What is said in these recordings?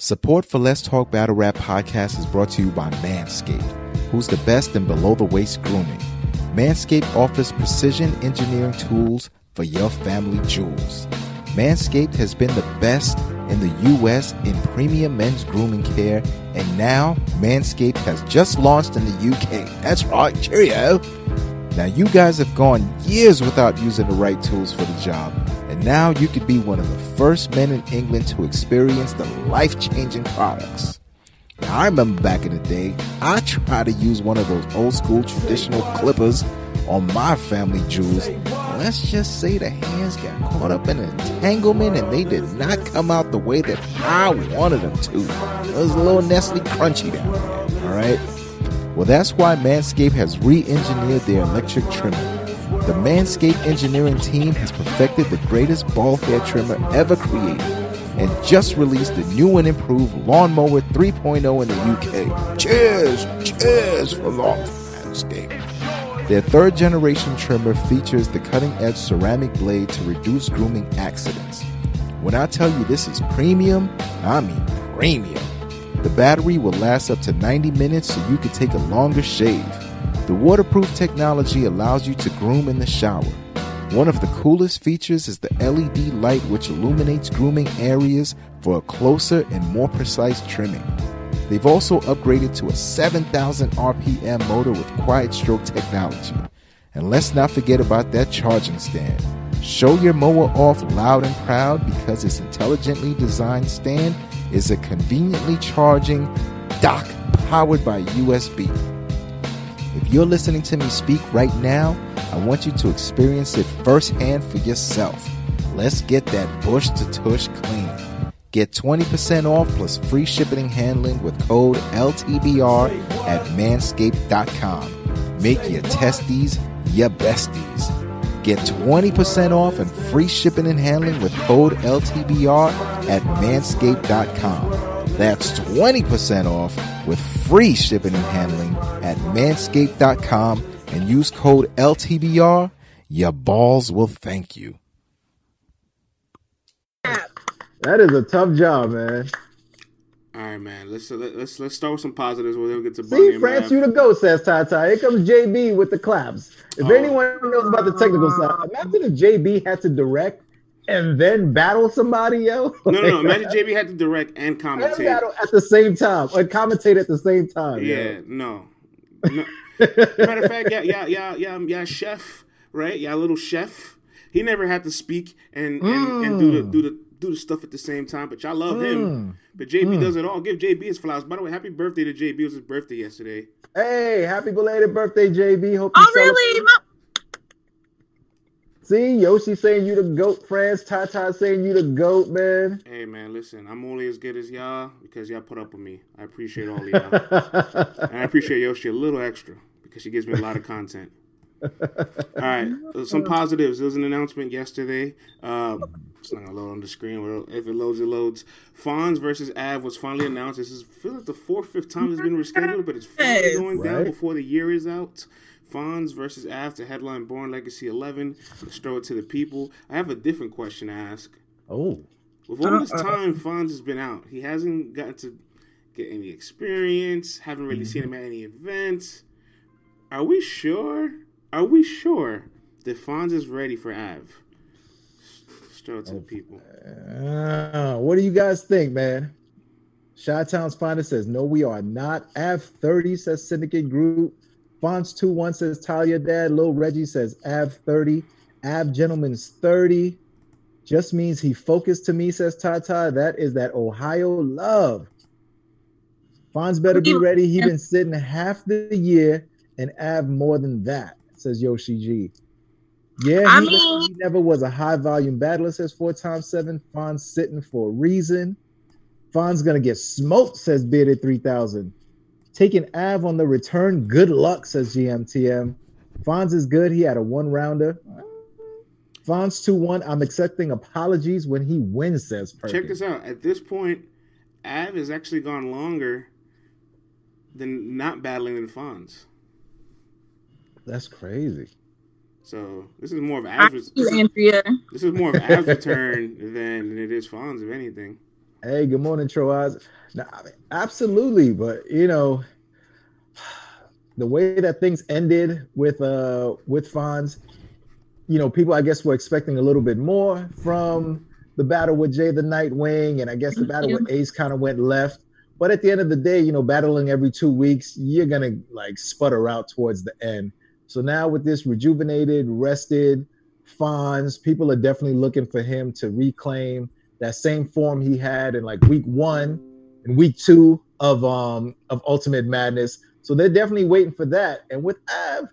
Support for Let's Talk Battle Rap podcast is brought to you by Manscaped, who's the best in below the waist grooming. Manscaped offers precision engineering tools for your family jewels. Manscaped has been the best in the US in premium men's grooming care, and now Manscaped has just launched in the UK. That's right, cheerio! Now, you guys have gone years without using the right tools for the job, and now you could be one of the first men in England to experience the life changing products. Now, I remember back in the day, I tried to use one of those old school traditional clippers on my family jewels. Let's just say the hands got caught up in an entanglement and they did not come out the way that I wanted them to. It was a little Nestle crunchy down there, alright? Well, that's why Manscaped has re engineered their electric trimmer. The Manscaped engineering team has perfected the greatest ball hair trimmer ever created and just released the new and improved Lawnmower 3.0 in the UK. Cheers! Cheers for long Manscaped. Their third generation trimmer features the cutting edge ceramic blade to reduce grooming accidents. When I tell you this is premium, I mean premium. The battery will last up to 90 minutes so you can take a longer shave. The waterproof technology allows you to groom in the shower. One of the coolest features is the LED light which illuminates grooming areas for a closer and more precise trimming. They've also upgraded to a 7,000 RPM motor with quiet stroke technology. And let's not forget about that charging stand. Show your mower off loud and proud because its intelligently designed stand is a conveniently charging dock powered by USB. If you're listening to me speak right now, I want you to experience it firsthand for yourself. Let's get that bush to tush clean. Get 20% off plus free shipping and handling with code LTBR at manscaped.com. Make your testes your besties. Get 20% off and free shipping and handling with code LTBR at manscaped.com. That's 20% off with free shipping and handling at manscaped.com and use code LTBR. Your balls will thank you. That is a tough job, man. All right, man. Let's let's let's start with some positives. We'll get to Bunny See, France, you the go, says Tata. Here comes JB with the claps. If oh. anyone knows about the technical side, imagine if JB had to direct and then battle somebody, yo. No, no, no. Imagine JB had to direct and commentate and battle at the same time, or commentate at the same time. Yeah, yo. no. no. Matter of fact, yeah, yeah, yeah, yeah, yeah, chef, right? Yeah, little chef. He never had to speak and and, mm. and do the do the do the stuff at the same time, but y'all love mm. him. But JB mm. does it all. Give JB his flowers. By the way, happy birthday to JB. It was his birthday yesterday. Hey, happy belated birthday, JB. Hope you oh, really? See, Yoshi saying you the goat, friends. Tata saying you the goat, man. Hey, man, listen, I'm only as good as y'all because y'all put up with me. I appreciate all of y'all. and I appreciate Yoshi a little extra because she gives me a lot of content. All right, some positives. There was an announcement yesterday. Uh, it's not gonna load on the screen. If it loads, it loads. Fonz versus Av was finally announced. This is feel like the fourth, fifth time it's been rescheduled, but it's finally going down before the year is out. Fonz versus Av to headline Born Legacy 11. Let's throw it to the people. I have a different question to ask. Oh, with all this uh, uh, time Fonz has been out, he hasn't gotten to get any experience. Haven't really seen him at any events. Are we sure? Are we sure that Fonz is ready for Av? Show it to the people. Uh, what do you guys think, man? Shot Town's finest says, No, we are not. Av 30 says Syndicate Group. Fonz 2 1 says Talia Dad. Lil Reggie says Av 30. Av Gentleman's 30. Just means he focused to me, says Tata. That is that Ohio love. Fonz better be ready. He been sitting half the year and Av more than that says Yoshi G. Yeah, I he, mean, he never was a high volume battler, says four times seven. Fonz sitting for a reason. Fonz gonna get smoked, says Bearded 3000. Taking Av on the return, good luck, says GMTM. Fonz is good. He had a one rounder. Fonz 2 1. I'm accepting apologies when he wins, says Perkins. Check this out. At this point, Av has actually gone longer than not battling than Fonz. That's crazy. So this is more of Av's. This, this is more of Av's return than, than it is Fonz, if anything. Hey, good morning, Troaz. Now, I mean, absolutely, but you know, the way that things ended with uh with Fonz, you know, people I guess were expecting a little bit more from the battle with Jay the Nightwing, and I guess the battle with Ace kind of went left. But at the end of the day, you know, battling every two weeks, you're gonna like sputter out towards the end. So now with this rejuvenated, rested Fonz, people are definitely looking for him to reclaim that same form he had in like week one and week two of um of Ultimate Madness. So they're definitely waiting for that. And with Av,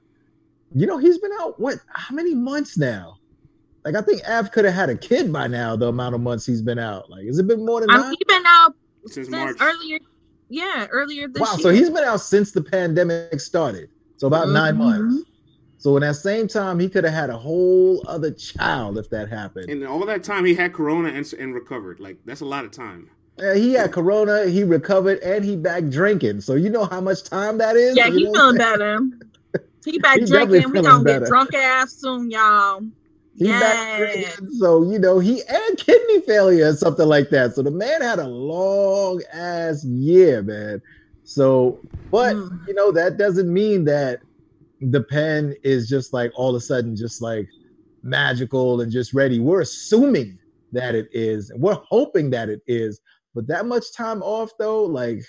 you know, he's been out what how many months now? Like I think Av could have had a kid by now. The amount of months he's been out, like, has it been more than? Um, he's been out Since since March. earlier. Yeah, earlier this Wow, year. so he's been out since the pandemic started. So about nine Mhm. months. So in that same time, he could have had a whole other child if that happened. And all that time he had corona and, and recovered. Like that's a lot of time. Uh, he had corona, he recovered, and he back drinking. So you know how much time that is. Yeah, he feeling better. He back He drinking. We gonna better. get drunk ass soon, y'all. He back Yeah. drinking, so you know he had kidney failure or something like that. So the man had a long ass year, man. So, but Mm. you know that doesn't mean that the pen is just like all of a sudden just like magical and just ready. We're assuming that it is, and we're hoping that it is. But that much time off though, like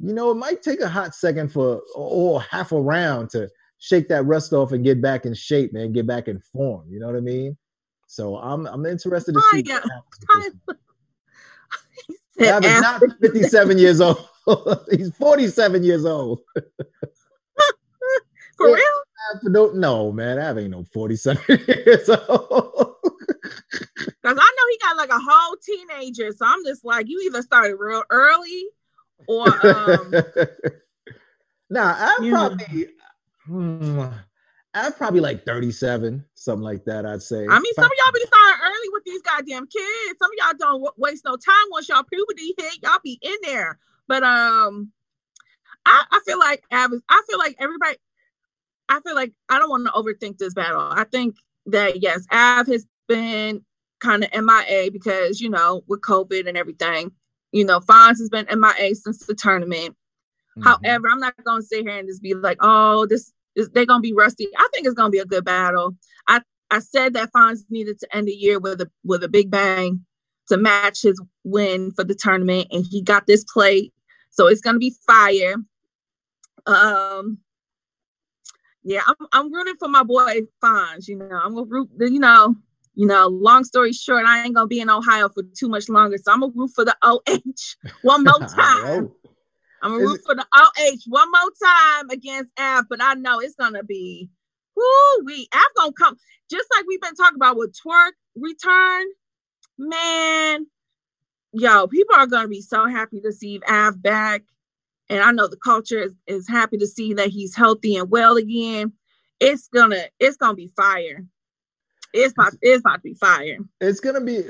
you know, it might take a hot second for or half a round to shake that rust off and get back in shape, man, get back in form. You know what I mean? So I'm I'm interested to see. Hi, what happens with this Said Av is not 57 years old. He's 47 years old. For real? No, no, man, I ain't no 47 years old. Because I know he got like a whole teenager. So I'm just like, you either started real early or um nah, Yeah. probably, hmm, Av probably like 37, something like that, I'd say. I mean some of y'all be starting early with these goddamn kids. Some of y'all don't w- waste no time once y'all puberty hit. Y'all be in there. But um I, I feel like Av is- I feel like everybody I feel like I don't want to overthink this battle. I think that yes, Av has been kind of MIA because you know with COVID and everything. You know, Fonz has been MIA since the tournament. Mhm. However, I'm not gonna sit here and just be like, oh, this is they're gonna be rusty. I think it's gonna be a good battle. I I said that Fonz needed to end the year with a with a big bang to match his win for the tournament, and he got this plate, so it's gonna be fire. Um, yeah, I'm I'm rooting for my boy Fonz. You know, I'm gonna root. You know, you know. Long story short, I ain't gonna be in Ohio for too much longer, so I'm gonna root for the OH one more time. I'm gonna root for the OH one more time against Av, but I know it's gonna be whoo we Av gonna come just like we've been talking about with twerk return. Man, yo, people are gonna be so happy to see Av back. And I know the culture is, is happy to see that he's healthy and well again. It's gonna it's gonna be fire. It's about it's about to be fire. it's gonna be.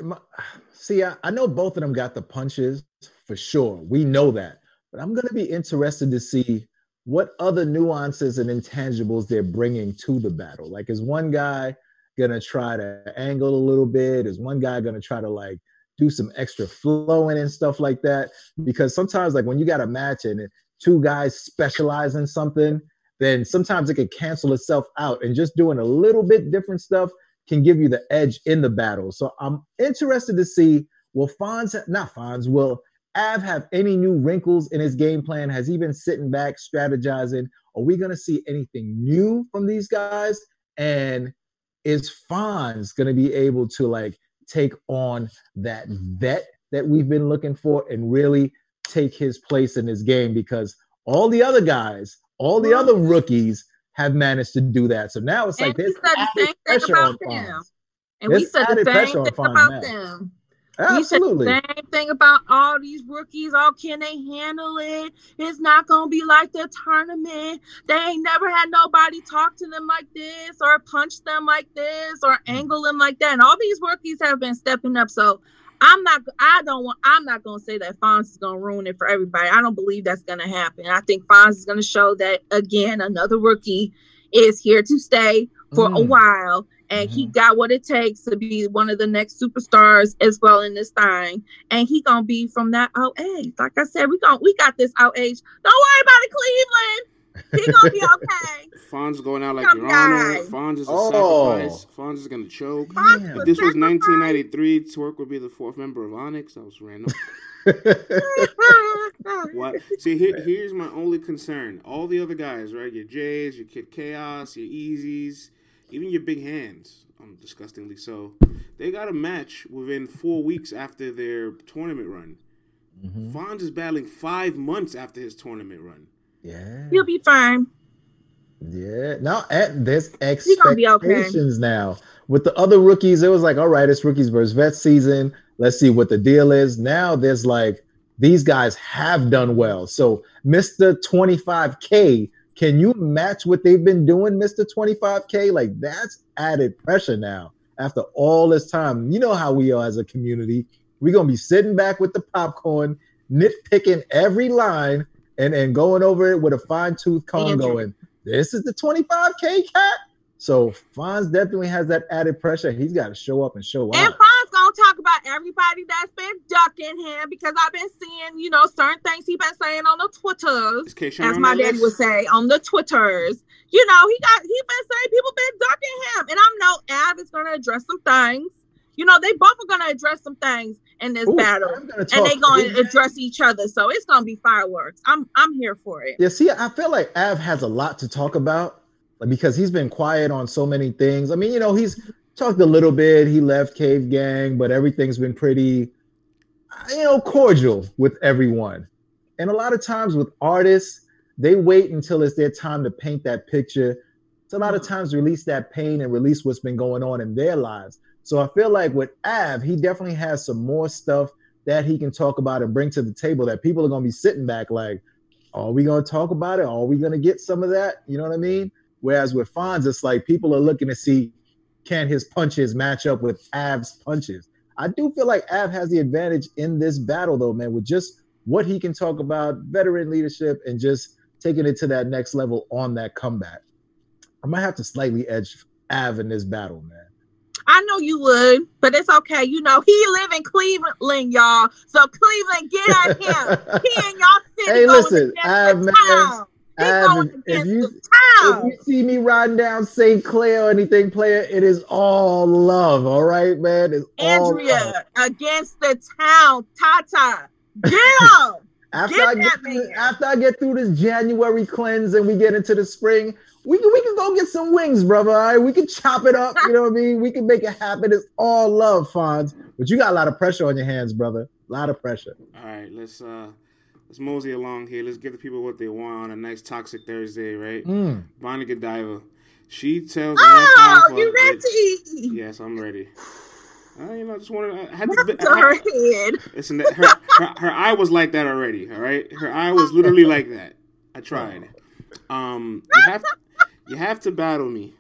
See, I, I know both of them got the punches for sure. We know that, but I'm gonna be interested to see what other nuances and intangibles they're bringing to the battle. Like, is one guy gonna try to angle a little bit? Is one guy gonna try to like do some extra flowing and stuff like that? Because sometimes, like when you got a match and two guys specialize in something, then sometimes it could cancel itself out. And just doing a little bit different stuff can give you the edge in the battle. So I'm interested to see will Fonz, not Fonz, will Av have any new wrinkles in his game plan? Has he been sitting back strategizing? Are we going to see anything new from these guys? And is Fonz going to be able to like take on that vet that we've been looking for and really take his place in this game? Because all the other guys, all the other rookies have managed to do that. So now it's like and we there's added pressure on them. And we said the same thing about them. Absolutely. We said the same thing about all these rookies. Oh, can they handle it? It's not gonna be like the tournament. They ain't never had nobody talk to them like this or punch them like this or Mm. angle them like that. And all these rookies have been stepping up. So I'm not I don't want I'm not gonna say that Fonz is gonna ruin it for everybody. I don't believe that's gonna happen. I think Fonz is gonna show that again, another rookie is here to stay for a Mm. while and he got what it takes to be one of the next superstars as well in this thing. And he gonna be from that out age. Like I said, we gon' we got this out age. Don't worry about it, Cleveland. He gonna be okay. Fonz is going out like Come your honor. guys. Fonz is a Oh. sacrifice. Fonz is gonna choke. Fonz Damn. If was this was sacrificed. 1993, Twerk would be the fourth member of Onyx. That was random. What? See, here, here's my only concern. All the other guys, right? Your Jays, your Kid Chaos, your Easies, even your Big Hands. Um, disgustingly so. They got a match within four weeks after their tournament run. Mhm. Fonz is battling five months after his tournament run. Yeah. He'll be fine. Yeah. Now at gonna be okay. expectations now. With the other rookies, it was like, all right, it's rookies versus vet season. Let's see what the deal is. Now there's like these guys have done well. So Mr. 25K, can you match what they've been doing, Mr. 25K? Like that's added pressure now after all this time. You know how we are as a community. We're gonna be sitting back with the popcorn, nitpicking every line and, and going over it with a fine-tooth comb Andrew. going, this is the 25K cat. So Fonz definitely has that added pressure. He's got to show up and show up. And. Fonz gonna talk about everybody that's been ducking him because I've been seeing, you know, certain things he been saying on the Twitters, as my that daddy would say, on the Twitters. You know, he got he been saying people been ducking him, and I'm know Av is gonna address some things. You know, they both are gonna address some things in this Ooh, battle, and they're going to crazy. address each other. So it's gonna be fireworks. I'm I'm here for it. Yeah, see, I feel like Av has a lot to talk about because he's been quiet on so many things. I mean, you know, he's talked a little bit. He left Cave Gang, but everything's been pretty, you know, cordial with everyone. And a lot of times with artists, they wait until it's their time to paint that picture. To a lot of mm-hmm. times release that pain and release what's been going on in their lives. So I feel like with Av, he definitely has some more stuff that he can talk about and bring to the table that people are gonna be sitting back like, are we gonna talk about it? Are we gonna get some of that? You know what I mean? Whereas with Fonz, it's like people are looking to see can his punches match up with Av's punches. I do feel like Av has the advantage in this battle, though, man, with just what he can talk about, veteran leadership, and just taking it to that next level on that comeback. I might have to slightly edge Av in this battle, man. I know you would, but it's okay. You know, he live in Cleveland, y'all. So Cleveland, get at him. He in y'all city Hey, going listen, against Av, the man, town. He going if- you- If you see me riding down St. Clair or anything, player, it is all love. All right, man. It's. Andrea against the town. Tata, get him. After Get I get through, after I get through this January cleanse and we get into the spring, we can we can go get some wings, brother. All right, we can chop it up. You know what I mean? We can make it happen. It's all love, Fonz. But you got a lot of pressure on your hands, brother. A lot of pressure. All right, let's uh let's mosey along here. Let's give the people what they want on a nice toxic Thursday, right? Mm. Bonnie Godiva. She tells me. Oh, Alfalfa you that- ready? Yes, I'm ready. Uh, you know, I just wanted. I had What's to. to her head? Listen, that, her, her her eye was like that already. All right, her eye was literally like that. I tried. Um, you have to, you have to battle me.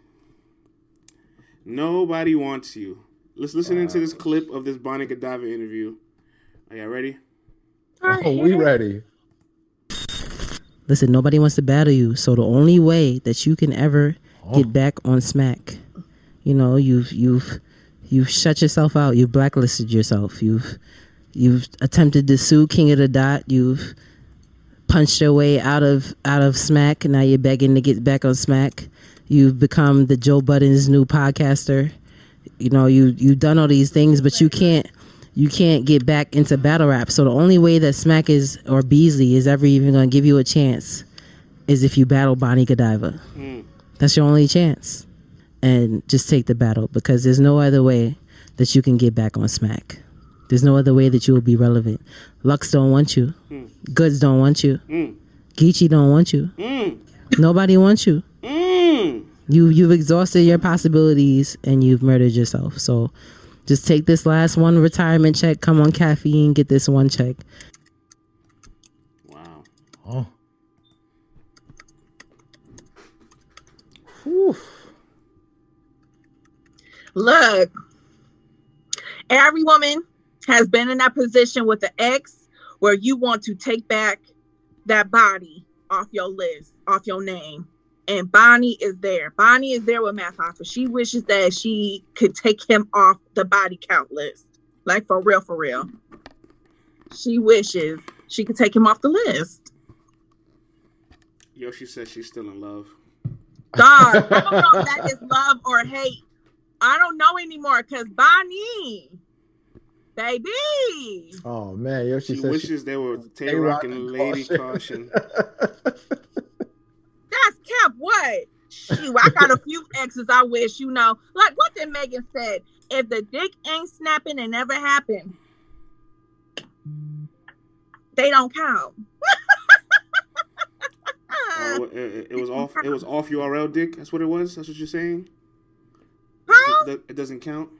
Nobody wants you. Let's listen into this uh, clip of this Bonnie Godiva interview. Are y'all ready? Oh, we ready. Listen, nobody wants to battle you. So the only way that you can ever Oh. get back on smack, you know, you've you've you've shut yourself out. You've blacklisted yourself. You've you've attempted to sue King of the Dot. You've punched your way out of out of smack. Now you're begging to get back on smack. You've become the Joe Budden's new podcaster. You know, you you've done all these things, but you can't you can't get back into battle rap. So the only way that Smack is or Beasley is ever even going to give you a chance is if you battle Bonnie Godiva. Hmm. That's your only chance. And just take the battle because there's no other way that you can get back on Smack. There's no other way that you will be relevant. Lux don't want you. Hmm. Goods don't want you. Hmm. Geechee don't want you. Hmm. Nobody wants you. Mm. You you've exhausted your possibilities and you've murdered yourself. So just take this last one retirement check, come on caffeine, get this one check. Wow. Oh. Whew. Look, every woman has been in that position with the ex where you want to take back that body off your list, off your name. and Bonnie is there. Bonnie is there with Math Hoffa. She wishes that she could take him off the body count list. Like for real, for real. She wishes she could take him off the list. Yoshi says she's still in love. God, I don't know if that is love or hate. I don't know anymore because Bonnie, baby. Oh man, Yoshi She says wishes she, they were Tay Tay Rock Rock and and Lady Caution. Caution. That's kept what? Shoot, I got a few exes I wish, you know. Like what did Megan said? If the dick ain't snapping, it never happened. They don't count. Oh, it, it- it was off. It was off URL, Dick. That's what it was. That's what you're saying. Huh? It, it doesn't count.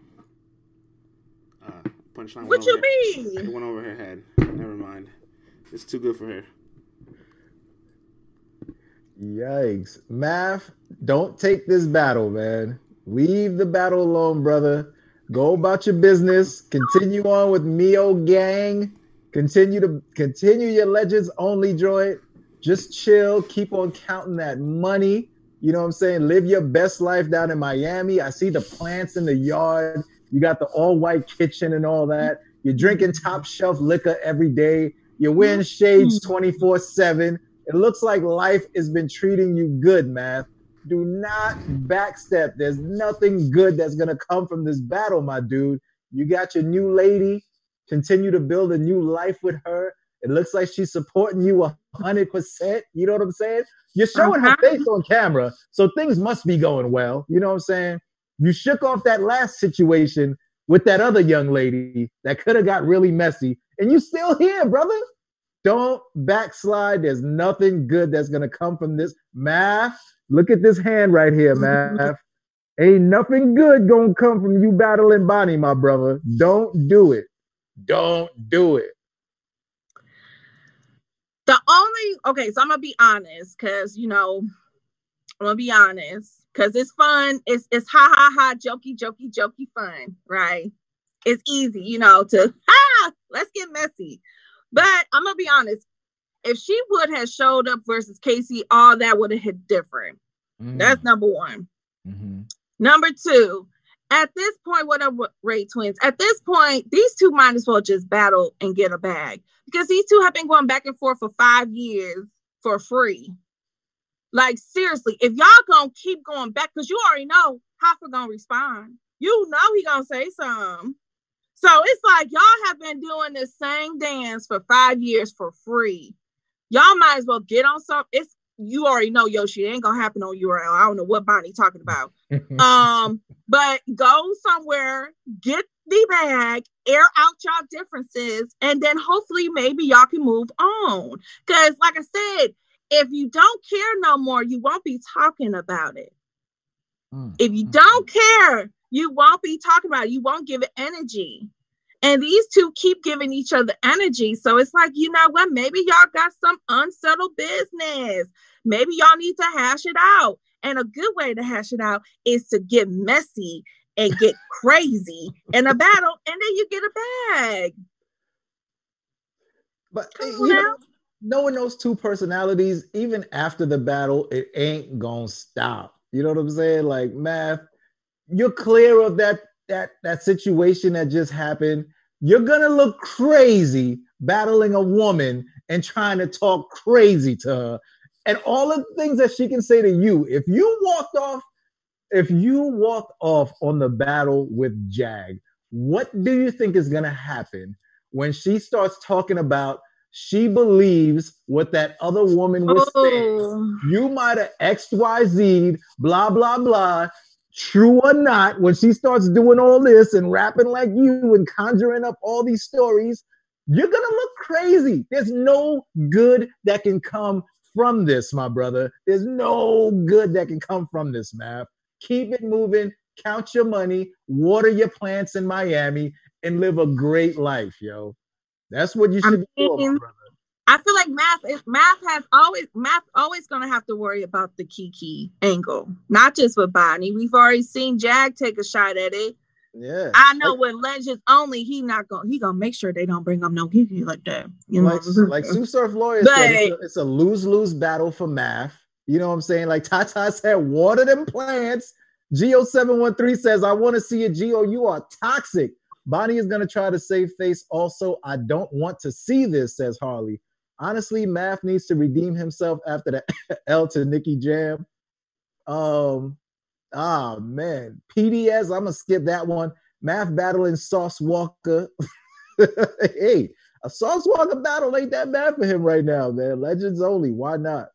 Punchline. What you over her- It went over her head. Never mind. It's too good for her. Yikes. Math, don't take this battle, man. Leave the battle alone, brother. Go about your business. Continue on with Mio Gang. Continue to continue your legends only droid. Just chill. Keep on counting that money. You know what I'm saying? Live your best life down in Miami. I see the plants in the yard. You got the all white kitchen and all that. You're drinking top shelf liquor every day. You're wearing shades 24 7. It looks like life has been treating you good, man. Do not backstep. There's nothing good that's going to come from this battle, my dude. You got your new lady. Continue to build a new life with her. It looks like she's supporting you 100%. You know what I'm saying? You're showing her Uh-huh. face on camera, so things must be going well. You know what I'm saying? You shook off that last situation with that other young lady that could have got really messy, and you still here, brother. Don't backslide. There's nothing good that's gonna come from this. Math, look at this hand right here, Math. Ain't nothing good gonna come from you battling Bonnie, my brother. Don't do it. Don't do it. The only okay, so I'm gonna be honest, cause you know, I'm gonna be honest, cause it's fun. It's it's ha ha ha, jokey jokey jokey fun, right? It's easy, you know, to ha. Let's get messy. But I'm gonna be honest. If she would have showed up versus Casey, all that would have hit different. That's number one. Mhm. Number two, at this point, what are Ray twins? At this point, these two might as well just battle and get a bag because these two have been going back and forth for five years for free. Like seriously, if y'all gonna keep going back, because you already know Hoffa gonna respond. You know he gonna say something. So it's like y'all have been doing the same dance for five years for free. Y'all might as well get on some. It's you already know Yoshi. It ain't gonna happen on URL. I don't know what Bonnie talking about. Um, but go somewhere, get the bag, air out y'all differences, and then hopefully maybe y'all can move on. Because, like I said, if you don't care no more, you won't be talking about it. Mm. If you don't care, you won't be talking about it. You won't give it energy. And these two keep giving each other energy. So it's like, you know what? Maybe y'all got some unsettled business. Maybe y'all need to hash it out. And a good way to hash it out is to get messy and get crazy in a battle, and then you get a bag. But Come you know, now. Knowing those two personalities, even after the battle, it ain't gonna stop. You know what I'm saying? Like math, you're clear of that that that situation that just happened. You're gonna look crazy battling a woman and trying to talk crazy to her, and all the things that she can say to you. If you walked off, if you walked off on the battle with Jag, what do you think is gonna happen when she starts talking about she believes what that other woman was saying. Oh, You might have XYZ'd, blah, blah, blah. True or not, when she starts doing all this and rapping like you and conjuring up all these stories, you're gonna look crazy. There's no good that can come from this, my brother. There's no good that can come from this, man. Keep it moving, count your money, water your plants in Miami, and live a great life, yo. That's what you I should be doing, brother. I feel like math is math has always math always gonna have to worry about the Kiki angle, not just with Bonnie. We've already seen Jag take a shot at it. Yeah. I know with Legends only, he not gonna he gonna make sure they don't bring up no Kiki like that. You know, like like Sue Surf Lawyer said, it's a, it's a lose lose battle for math. You know what I'm saying? Like Tata said, water them plants. Geo713 says, I want to see a Geo, you are toxic. Bonnie is going to try to save face. Also, I don't want to see this, says Harley. Honestly, Math needs to redeem himself after the L to Nicky Jam. Um, ah man, PDS. I'm gonna skip that one. Math battling Sauce Walker. hey, a Sauce Walker battle ain't that bad for him right now, man. Legends only. Why not?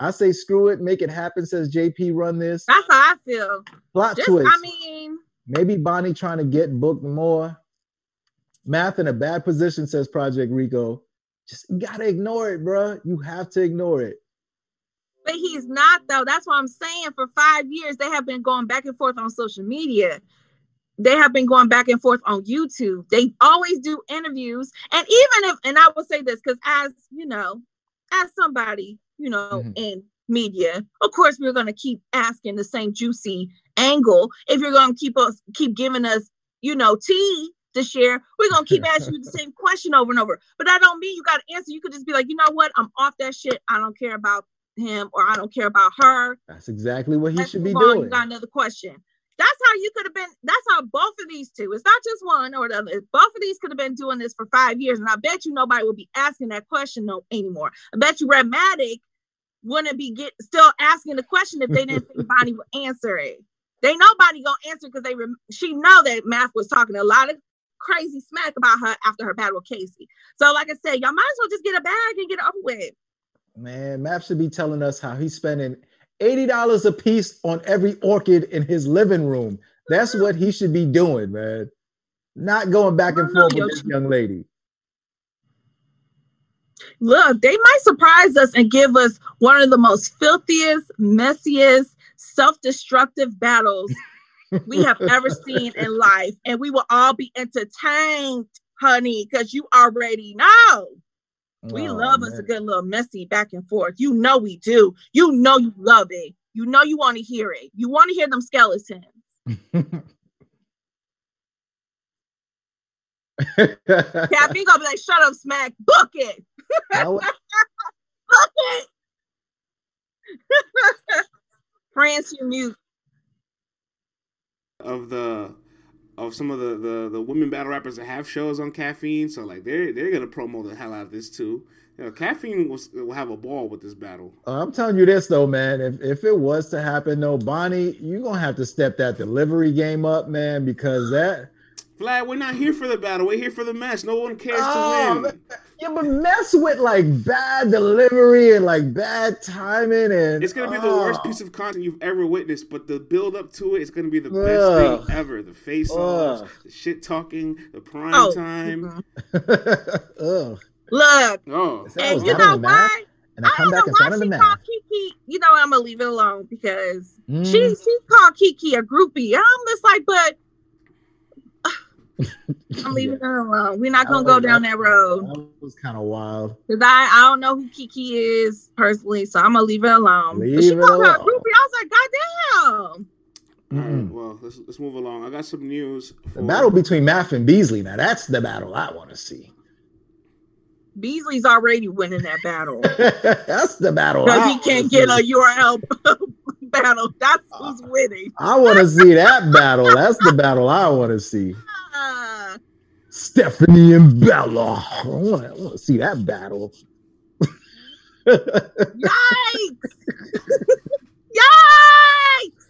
I say screw it, make it happen. Says JP, run this. That's how I feel. Plot Just, twist. I mean, Maybe Bonnie trying to get booked more. Math in a bad position, says Project Rico. Just gotta ignore it, bruh. You have to ignore it. but he's not though. That's what I'm saying. For five years, they have been going back and forth on social media. They have been going back and forth on YouTube. They always do interviews, and even if, and I will say this because as you know, as somebody you know Mhm. in media, of course we're going to keep asking the same juicy angle. If you're going to keep us keep giving us, you know, tea to share, we're going to keep asking you the same question over and over. But I don't mean you got to answer. You could just be like, you know what, I'm off that shit. I don't care about him or I don't care about her. That's exactly what he Let's should be on. doing. You got another question. That's how you could have been. That's how both of these two. It's not just one or the other. Both of these could have been doing this for five years, and I bet you nobody would be asking that question no anymore. I bet you Redmatic wouldn't be get still asking the question if they didn't think Bonnie would answer it. They nobody gonna answer because they rem- she know that Math was talking a lot of crazy smack about her after her battle with Casey. So like I said, y'all might as well just get a bag and get it over with. Man, Matt should be telling us how he's spending $80 a piece on every orchid in his living room. That's what he should be doing, man. Not going back and forth with this young lady. Look, they might surprise us and give us one of the most filthiest, messiest, self-destructive battles we have ever seen in life. And we will all be entertained, honey, because you already know. We Oh, love us a good little messy back and forth. You know we do. You know you love it. You know you want to hear it. You want to hear them skeletons. Cappy gonna be like, shut up, smack, book it. I it. France, you mute. of the of some of the, the the women battle rappers that have shows on caffeine. So like they're they're gonna promo the hell out of this too. You know, caffeine will, will have a ball with this battle. Uh, I'm telling you this though, man. If if it was to happen, though, Bonnie, you're gonna have to step that delivery game up, man, because that Vlad, we're not here for the battle. We're here for the match. No one cares Oh, to win. yeah, but mess with like bad delivery and like bad timing and It's gonna be the worst oh. piece of content you've ever witnessed, but the build up to it is gonna be the Ugh. best thing ever. The face offs, the shit talking, the prime Oh, time. Ugh. look, Oh, and you know than that. why? And I I come don't back know in why of the she man. called Kiki. You know, I'm gonna leave it alone because Mm. she she called Kiki a groupie. I'm just like, but I'm leaving it alone. We're not gonna go down that road That was kind of wild. because I I don't know who Kiki is personally, so I'm gonna leave it alone. but Leave she it called her a groupie. I was like, God damn. All right, Mm-mm. well, let's let's move along. I got some news. The battle between Math and Beasley. Now that's the battle I want to see. Beasley's already winning that battle that's the battle. because I he can't wanna get a see. URL battle. That's who's winning. I want to see that battle. That's the battle I want to see. Stephanie and Bella. I want to see that battle. Yikes! Yikes!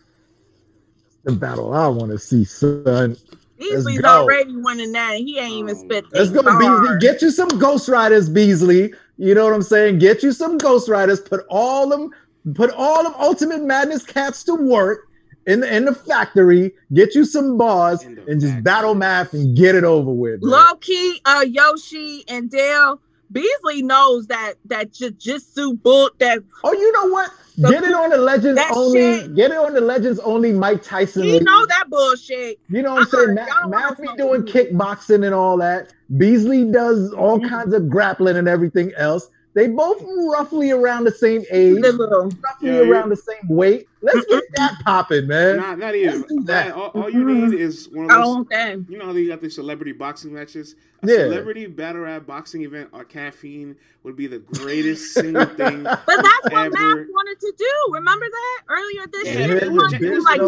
the battle I want to see, son. Beasley's already winning that, and he ain't even spit. Let's go. Beasley. Get you some Ghost Riders, Beasley. You know what I'm saying? Get you some Ghost Riders. Put all them, put all them Ultimate Madness cats to work in the in the factory. Get you some bars In the and just factory. battle math and get it over with. man. Low key, uh, Yoshi and Dale Beasley knows that that jujitsu book that Oh, you know what? The- Get it on the Legends only. shit- Get it on the Legends only. Mike Tyson. he league. know that bullshit. You know what I'm saying? heard, Matt, be doing kickboxing and all that. Beasley does all Mhm. kinds of grappling and everything else. They both roughly around the same age, roughly Yeah, you- around the same weight. Let's get that popping, man. Not, not even. Let's do that. All, all you need is one of those. don't. You know how they got the celebrity boxing matches? A Yeah. celebrity battle rap boxing event or caffeine would be the greatest single thing. But that's what Matt wanted to do. Remember that earlier this Yeah, year? it He was wanted to do business. like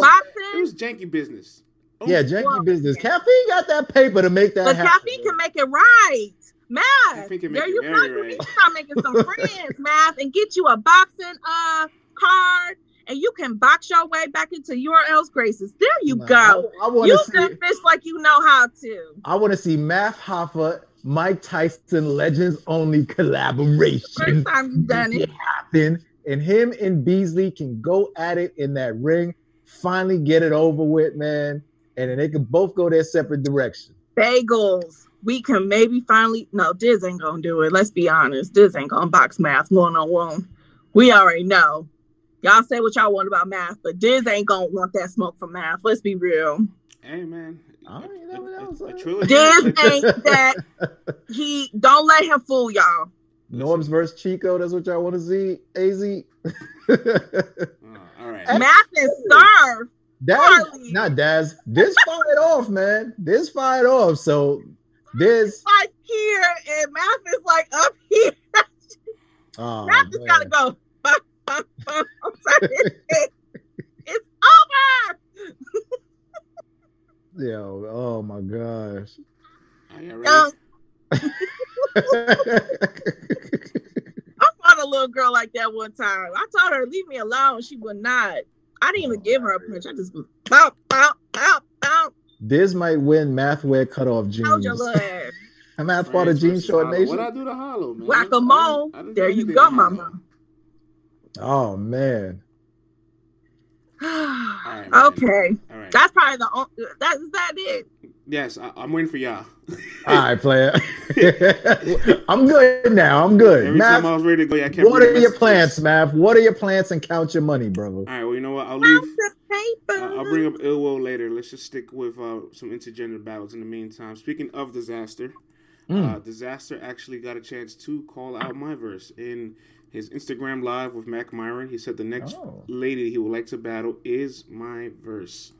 It was janky business. Oh, Yeah, janky Well, business. Caffeine got that paper to make that but happen. caffeine can make it right. Math. Caffeine can There make you it go. very You to start making some friends, math, and get you a boxing uh card, and you can box your way back into URL's graces. There you Nah, go. I, You to see. fish like you know how to. I want to see Math Hoffa, Mike Tyson, Legends Only collaboration. First time you done it. happen, and him and Beasley can go at it in that ring. Finally, get it over with, man, and then they can both go their separate direction. Bagels. We can maybe finally no, Diz ain't gonna do it. Let's be honest. Diz ain't gonna box math one on one. We already know. Y'all say what y'all want about math, but Diz ain't gonna want that smoke from math. Let's be real. Hey, man. I don't know what else, a trilogy- Diz ain't that he don't let him fool y'all. Norms versus Chico. That's what y'all want to see. Az. Oh, all right. Math and serve. Daz, not Daz. This fired off, man. This fired off. So this. Like here, and math is like up here. Oh, math just gotta go. I'm sorry. it's over. Yo, oh my gosh. Are you ready? I fought a little girl like that one time. I told her, leave me alone. She would not. I didn't even oh give her a punch. I just was pow, pow, pow, pow. this might win math wear cutoff jeans. How's your little? Math part of France Jean versus Short Nation. What I do to Hollow, man? Whack a I didn't- mole. There you go, mama. Oh man. right, okay. All right. That's probably the only, that is that it. yes, I, I'm waiting for y'all. All right, player. I'm good now. I'm good. Every time I was ready to go, yeah, I kept what are your messages. plans, Math? What are your plans and count your money, brother? All right, well, you know what? I'll leave. paper. Uh, I'll bring up ill will later. Let's just stick with uh, some intergender battles in the meantime. Speaking of disaster, Mm. uh, Dizaster actually got a chance to call out my verse in his Instagram live with Mac Myron. He said the next Oh. lady he would like to battle is my verse.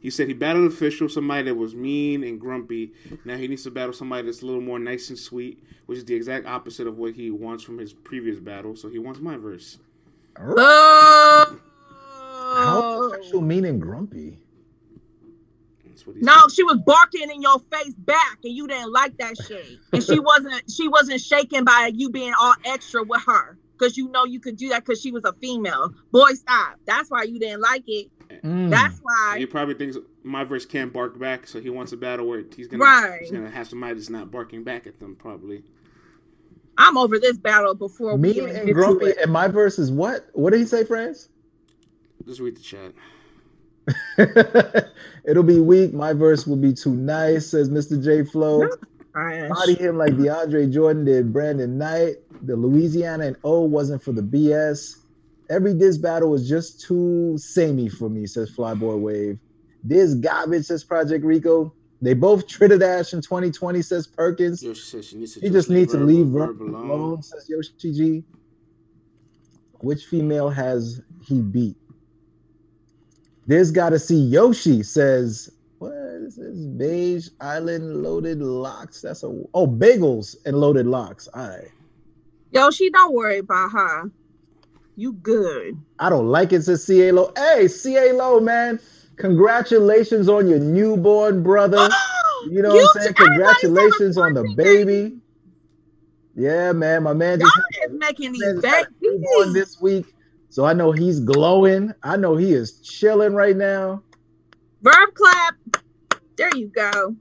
He said he battled official, somebody that was mean and grumpy. Now he needs to battle somebody that's a little more nice and sweet, which is the exact opposite of what he wants from his previous battle. So he wants my verse. Oh. Uh, How official meaning grumpy? That's what he No, said. she was barking in your face back, and you didn't like that shit. And she wasn't she wasn't shaken by you being all extra with her, because you know you could do that because she was a female. Boy, stop. That's why you didn't like it. Mm. That's And why. he probably thinks my verse can't bark back, so he wants a battle where he's gonna Right. he's gonna have somebody that's not barking back at them. Probably. I'm over this battle before we mean even and grumpy. And my verse is what? What did he say, friends? Just read the chat. It'll be weak. My verse will be too nice, says Mr. J Flow. Trash. Body him like DeAndre Jordan did Brandon Knight. The Louisiana and O wasn't for the BS. Every Diz battle was just too samey for me, says Flyboy Wave. Diz garbage, says Project Rico. They both tritted Ash in 2020, says Perkins. Yoshi says she needs to He just needs to leave verb Verb alone. alone, says Yoshi G. Which female has he beat? There's got to see Yoshi, says, what is this? Beige Island Loaded Locks. That's a, oh, bagels and loaded locks. All right. Yo, she don't worry about her. You good. I don't like it, says CA Low. Hey, CA Low, man. Congratulations on your newborn brother. Oh, you know what I'm saying? Congratulations on the baby. Yeah, man. My man Y'all just is making these Man, just had a newborn babies. this week. So I know he's glowing. I know he is chilling right now. Verb clap. There you go.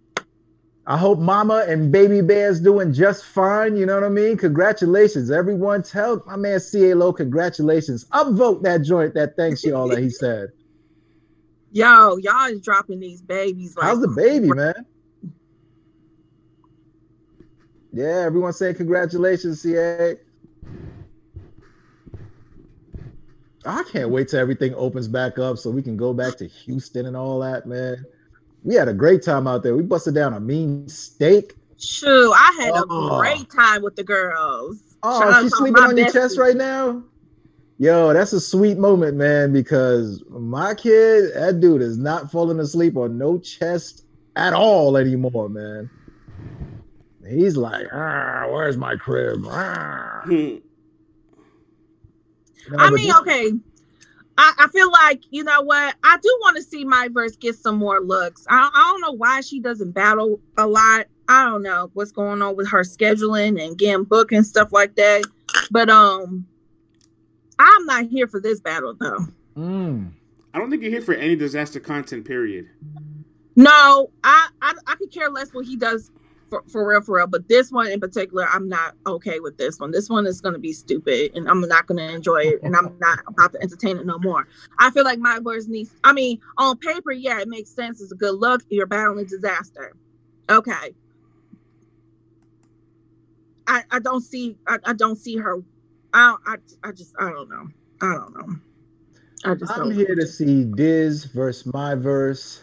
I hope mama and baby bear's doing just fine. You know what I mean? Congratulations, everyone. Tell my man CALO congratulations. Upvote that joint that thanks y'all that he said. Yo, y'all is dropping these babies. Like, How's the baby, man? Yeah, everyone say congratulations, CA. I can't wait till everything opens back up so we can go back to Houston and all that, man. We had a great time out there. We busted down a mean steak. Shoot, I had a Oh. great time with the girls. Shout Oh, out she's sleeping on your chest bestie. right now. Yo, that's a sweet moment, man. Because my kid, that dude is not falling asleep on no chest at all anymore, man. He's like, ah, where's my crib? No, I mean, this- okay. I, I feel like you know what I do want to see my verse get some more looks. I, I don't know why she doesn't battle a lot. I don't know what's going on with her scheduling and getting booked and stuff like that. But um, I'm not here for this battle though. Mm. I don't think you're here for any Dizaster content. Period. No, I I, I could care less what he does for, for real, for real. But this one in particular, I'm not okay with this one. This one is going to be stupid, and I'm not going to enjoy it, and I'm not about to entertain it no more. I feel like Myverse needs. I mean, on paper, yeah, it makes sense. It's a good look. You're battling Dizaster. Okay. I I don't see I, I don't see her. I I I just I don't know. I don't know. I just I'm here to see Diz versus Myverse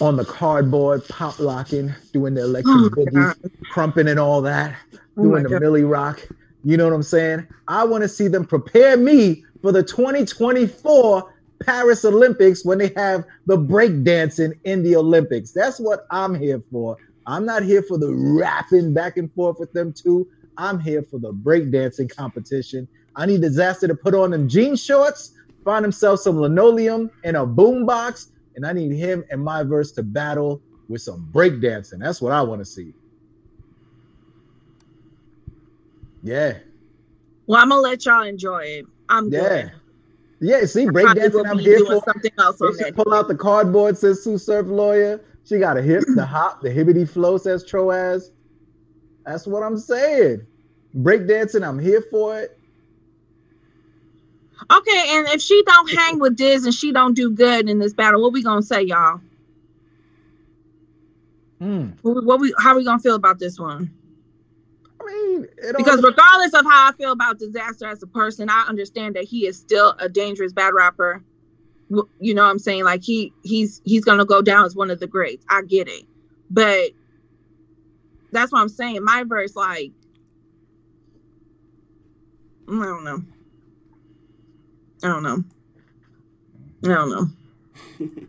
on the cardboard, pop locking, doing the electric Oh God. crumping and all that, Oh doing the God. Millie Rock. You know what I'm saying? I want to see them prepare me for the 2024 Paris Olympics when they have the breakdancing in the Olympics. That's what I'm here for. I'm not here for the rapping back and forth with them two. I'm here for the breakdancing competition. I need Dizaster to put on them jean shorts, find himself some linoleum and a boombox, and I need him and Myverse to battle with some breakdancing. That's what I want to see. Yeah. Well, I'm gonna let y'all enjoy it. I'm Yeah. good. Yeah, see, I probably will breakdancing, I'm here for. something else on that. pull out the cardboard, says Sue Surf Lawyer. She got a hip, the hop, the hibbity flow, says Troas. That's what I'm saying. Breakdancing, I'm here for it. Okay, and if she don't hang with Diz and she don't do good in this battle, what we gonna say, y'all? Hmm. What we, what we how we gonna feel about this one? I mean, Because regardless of how I feel about Dizaster as a person, I understand that he is still a dangerous bad rapper. You know what I'm saying? Like he he's he's gonna go down as one of the greats. I get it, but that's what I'm saying. Myverse, like, I don't know. I don't know. I don't know.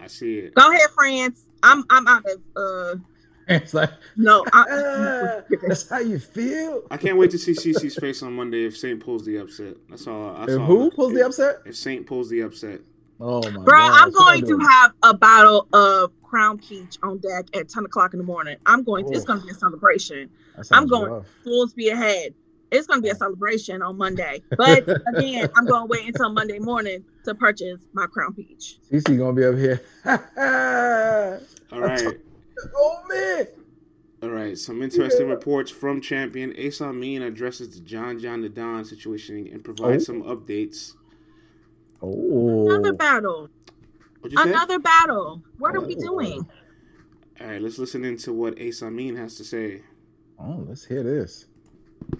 I see it. Go ahead, friends. I'm I'm out of uh it's like, no. I, ah, that's how you feel. I can't wait to see CC's face on Monday if Saint pulls the upset. That's all. That's If all. who pulls the upset? If Saint pulls the upset, Oh my god. Bro, God. I'm going to have a bottle of Crown Peach on deck at 10 o'clock in the morning. I'm going. To, It's Oh. going to be a celebration. I'm going rough. full speed ahead. It's going to be a celebration on Monday. But again, I'm going to wait until Monday morning to purchase my Crown Peach. CC gonna be up here. all right. oh man. All right, some interesting reports from Champion. Ace Amin addresses the John John the Don situation and provides Oh. some updates. Oh. Another battle. What'd say? Another battle. What are we Oh. doing? All right, let's listen into what Ace Amin has to say. Oh, let's hear this.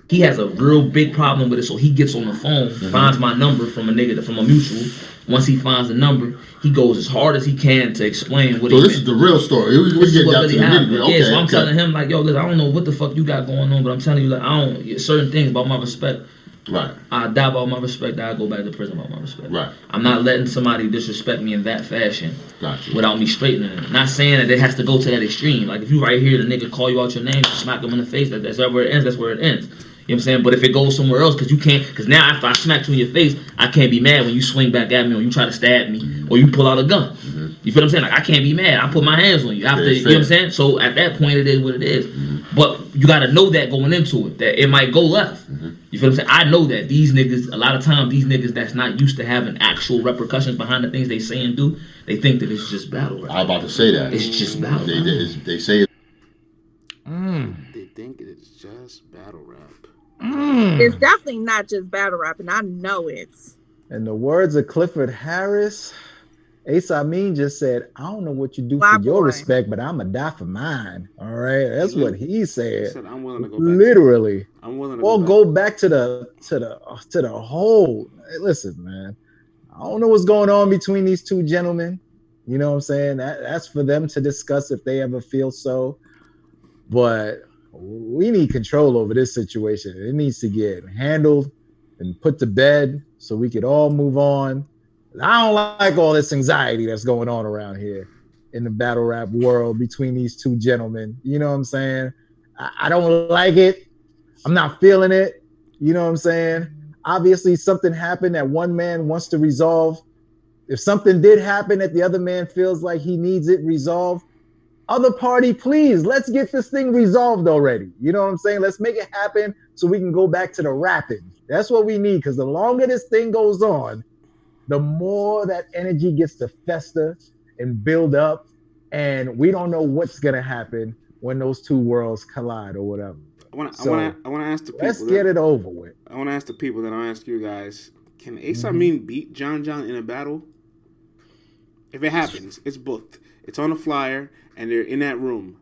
He has a real big problem with it, so he gets on the phone, mm-hmm. finds my number from a nigga from a mutual. Once he finds the number, he goes as hard as he can to explain what So this meant. is the real story. We, we This is get what really to the nitty happened. Yeah, Okay, so I'm okay. telling him like, yo, listen, I don't know what the fuck you got going on, but I'm telling you like, I don't certain things about my respect. Right, I die about my respect. I go back to prison about my respect. right. I'm not letting somebody disrespect me in that fashion Got you. without me straightening it. Not saying that it has to go to that extreme. Like if you right here, the nigga call you out your name, smack him in the face. That, that's where it ends. That's where it ends. You know what I'm saying? But if it goes somewhere else, because you can't, because now after I smack you in your face, I can't be mad when you swing back at me or you try to stab me or you pull out a gun. You feel what I'm saying? Like I can't be mad. I put my hands on you after. Fair, You know what I'm saying? So at that point, it is what it is. Mm-hmm. But you got to know that going into it that it might go left. Mm-hmm. You feel what I'm saying? I know that these niggas, a lot of times, these niggas that's not used to having actual repercussions behind the things they say and do, they think that it's just battle rap. I was about to say that. It's just battle They, they, they say it. Mm. They think it's just battle rap. Mm. It's definitely not just battle rap, and I know it's. In the words of Clifford Harris, Ace Amin just said, I don't know what you do My for your respect, but I'm going to die for mine. All right. That's what he He said. said, "I'm willing to go back." Literally. I'm willing to Or go, go back. back to the to the to the whole. Hey, listen, man. I don't know what's going on between these two gentlemen. You know what I'm saying? That, that's for them to discuss if they ever feel so. But we need control over this situation. It needs to get handled and put to bed so we could all move on. I don't like all this anxiety that's going on around here in the battle rap world between these two gentlemen. You know what I'm saying? I, I don't like it. I'm not feeling it. You know what I'm saying? Obviously, something happened that one man wants to resolve. If something did happen that the other man feels like he needs it resolved, other party, please, let's get this thing resolved already. You know what I'm saying? Let's make it happen so we can go back to the rapping. That's what we need because the longer this thing goes on, the more that energy gets to fester and build up. And we don't know what's going to happen when those two worlds collide or whatever. I want to So, I want to I ask the people Let's that- get it over with. I want to ask the people that I'll ask you guys. Can Ace Mm-hmm. Amin beat John John in a battle? If it happens, it's booked. It's on a flyer, and they're in that room.